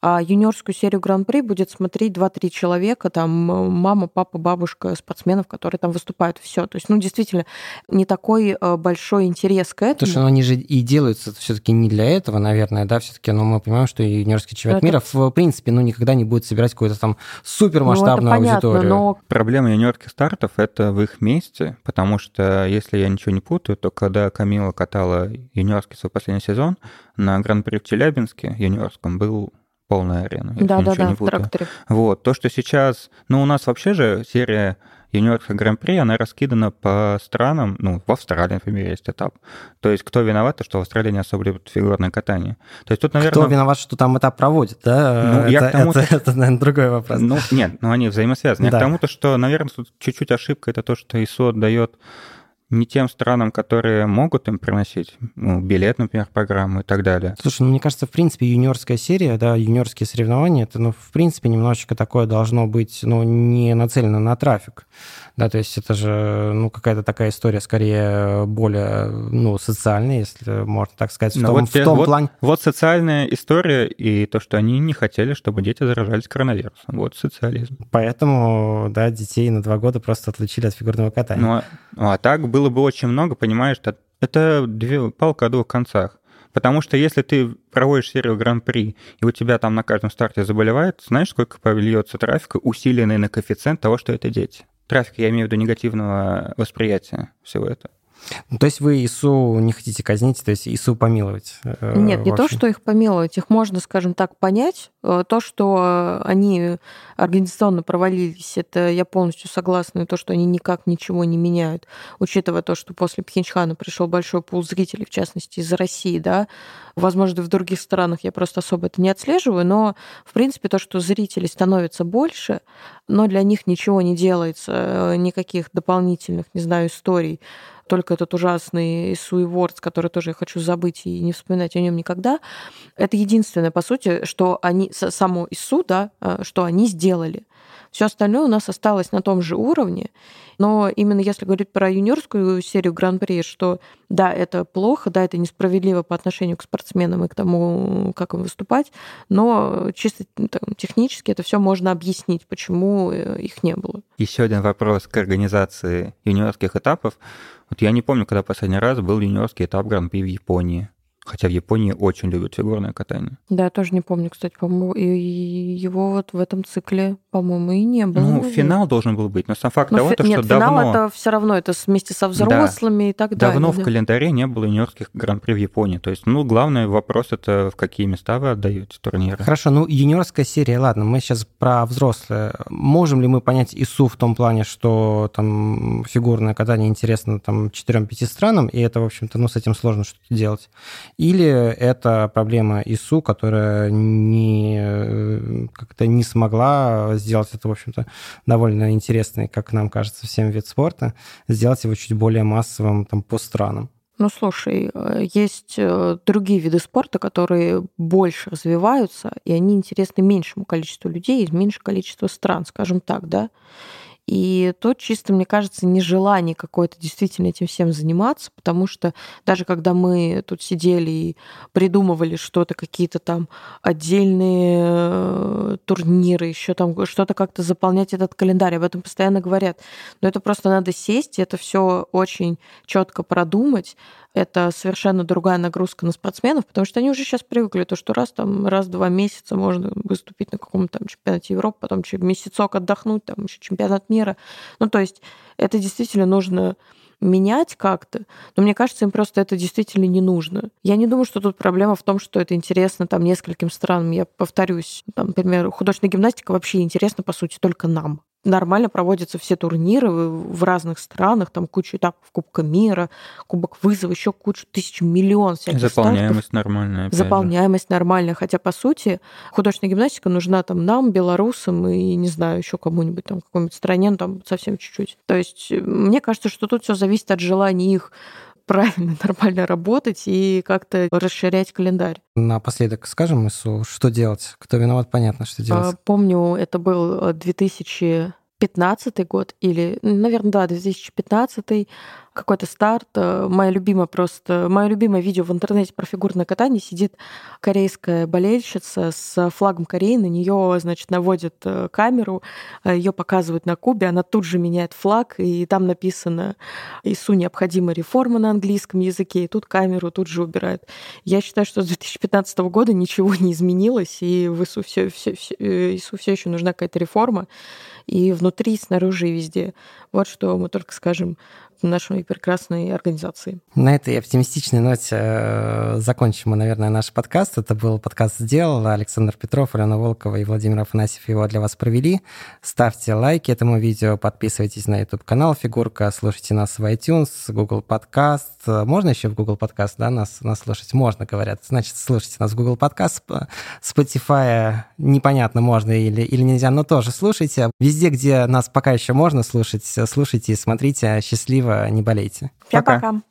А юниорскую серию Гран-при будет смотреть 2-3 человека, там мама, папа, бабушка спортсменов, которые там выступают. Все. То есть, ну, действительно, не такой э, большой интерес к этому. Потому что они же и делаются все-таки не для этого, наверное, да, все-таки, но мы понимаем, что юниорский чемпионат это... мира, в принципе, ну, никогда не будет собирать какую-то там супермасштабную ну, понятно, аудиторию. Но... Проблема юниорских стартов — это в их месте, потому что, если я ничего не путаю, то когда Камила катала юниорский свой последний сезон, на Гран-при в Челябинске юниорском был полная арена. Да, да, да, в тракторе. Вот, то, что сейчас... Ну, у нас вообще же серия юниорского гран-при, она раскидана по странам, ну, в Австралии, например, есть этап. То есть кто виноват, что в Австралии не особо любят фигурное катание. То есть тут, наверное... Кто виноват, что там этап проводят, да? Ну, это, я к тому, это, это, это, наверное, другой вопрос. Ну, нет, ну они взаимосвязаны. Да. Я к тому, то, что, наверное, тут чуть-чуть ошибка, это то, что ИСО дает не тем странам, которые могут им приносить ну, билет, например, программу и так далее. Слушай, ну мне кажется, в принципе, юниорская серия, да, юниорские соревнования, это, ну, в принципе, немножечко такое должно быть, ну, не нацелено на трафик. Да, то есть это же, ну, какая-то такая история, скорее, более, ну, социальная, если можно так сказать, в Но том, вот, в том вот, плане. Вот социальная история и то, что они не хотели, чтобы дети заражались коронавирусом. Вот социализм. Поэтому, да, детей на два года просто отлучили от фигурного катания. Ну, а, а так было бы очень много, понимаешь, это две, палка о двух концах. Потому что если ты проводишь серию Гран-при, и у тебя там на каждом старте заболевает, знаешь, сколько повльется трафика, усиленный на коэффициент того, что это дети? Трафик, я имею в виду негативного восприятия всего этого. Ну, то есть вы ИСУ не хотите казнить, то есть ИСУ помиловать? Э, Нет, не то, что их помиловать, их можно, скажем так, понять. Э, то, что они организационно провалились, это я полностью согласна, и то, что они никак ничего не меняют, учитывая то, что после Пхенчхана пришел большой пул зрителей, в частности, из России, да, возможно, в других странах я просто особо это не отслеживаю, но, в принципе, то, что зрителей становится больше, но для них ничего не делается, э, никаких дополнительных, не знаю, историй, только этот ужасный Суи Вордс, который тоже я хочу забыть и не вспоминать о нем никогда. Это единственное, по сути, что они, само ИСУ, да, э, что они сделали. Все остальное у нас осталось на том же уровне. Но именно если говорить про юниорскую серию Гран-при, что да, это плохо, да, это несправедливо по отношению к спортсменам и к тому, как им выступать, но чисто там, технически это все можно объяснить, почему э, их не было. Еще один вопрос к организации юниорских этапов. Вот я не помню, когда последний раз был юниорский этап Гран-при в Японии. Хотя в Японии очень любят фигурное катание. Да, я тоже не помню, кстати, по-моему, и его вот в этом цикле, по-моему, и не было. Ну, наверное. финал должен был быть, но сам факт но того, фи- то, нет, что финал давно... это все равно, это вместе со взрослыми да. и так далее. Давно да. в календаре не было юниорских гран-при в Японии. То есть, ну, главный вопрос это в какие места вы отдаете турниры. Хорошо, ну, юниорская серия, ладно, мы сейчас про взрослые. Можем ли мы понять ИСУ в том плане, что там фигурное катание интересно там 4-5 странам, и это, в общем-то, ну, с этим сложно что-то делать? Или это проблема ИСУ, которая не, как-то не смогла сделать это, в общем-то, довольно интересный, как нам кажется, всем вид спорта, сделать его чуть более массовым там, по странам. Ну, слушай, э, есть э, другие виды спорта, которые больше развиваются, и они интересны меньшему количеству людей из меньшего количества стран, скажем так, да. И тут чисто, мне кажется, нежелание какое-то действительно этим всем заниматься, потому что даже когда мы тут сидели и придумывали что-то, какие-то там отдельные э, турниры, еще там что-то как-то заполнять этот календарь, об этом постоянно говорят. Но это просто надо сесть это все очень четко продумать, это совершенно другая нагрузка на спортсменов, потому что они уже сейчас привыкли, то, что раз там, раз в два месяца можно выступить на каком-то там чемпионате Европы, потом месяцок отдохнуть, там еще чемпионат мира. Ну, то есть это действительно нужно менять как-то, но мне кажется, им просто это действительно не нужно. Я не думаю, что тут проблема в том, что это интересно там нескольким странам. Я повторюсь, там, например, художественная гимнастика вообще интересна, по сути, только нам нормально проводятся все турниры в разных странах, там куча этапов Кубка мира, Кубок вызова, еще кучу тысяч, миллион всяких Заполняемость стартов. нормальная. Заполняемость же. нормальная, хотя, по сути, художественная гимнастика нужна там нам, белорусам и, не знаю, еще кому-нибудь там, какой-нибудь стране, ну, там совсем чуть-чуть. То есть мне кажется, что тут все зависит от желания их правильно, нормально работать и как-то расширять календарь. Напоследок скажем, Ису, что делать? Кто виноват, понятно, что делать. А, помню, это был 2015 год или, наверное, да, 2015 какой-то старт. Э, моя любимая просто, мое любимое видео в интернете про фигурное катание сидит корейская болельщица с флагом Кореи, на нее, значит, наводят э, камеру, э, ее показывают на Кубе, она тут же меняет флаг, и там написано «ИСУ необходима реформа на английском языке», и тут камеру тут же убирают. Я считаю, что с 2015 года ничего не изменилось, и в ИСУ все, все, все, ИСУ все еще нужна какая-то реформа, и внутри, и снаружи, и везде. Вот что мы только скажем нашей прекрасной организации. На этой оптимистичной ноте э, закончим мы, наверное, наш подкаст. Это был подкаст «Сделал». Александр Петров, Алена Волкова и Владимир Афанасьев его для вас провели. Ставьте лайки этому видео, подписывайтесь на YouTube-канал «Фигурка», слушайте нас в iTunes, Google Podcast. Можно еще в Google Podcast, да, нас, нас слушать? Можно, говорят. Значит, слушайте нас в Google Podcast. Spotify непонятно, можно или, или нельзя, но тоже слушайте. Везде, где нас пока еще можно слушать, слушайте и смотрите. Счастливо не болейте. Пока. Пока.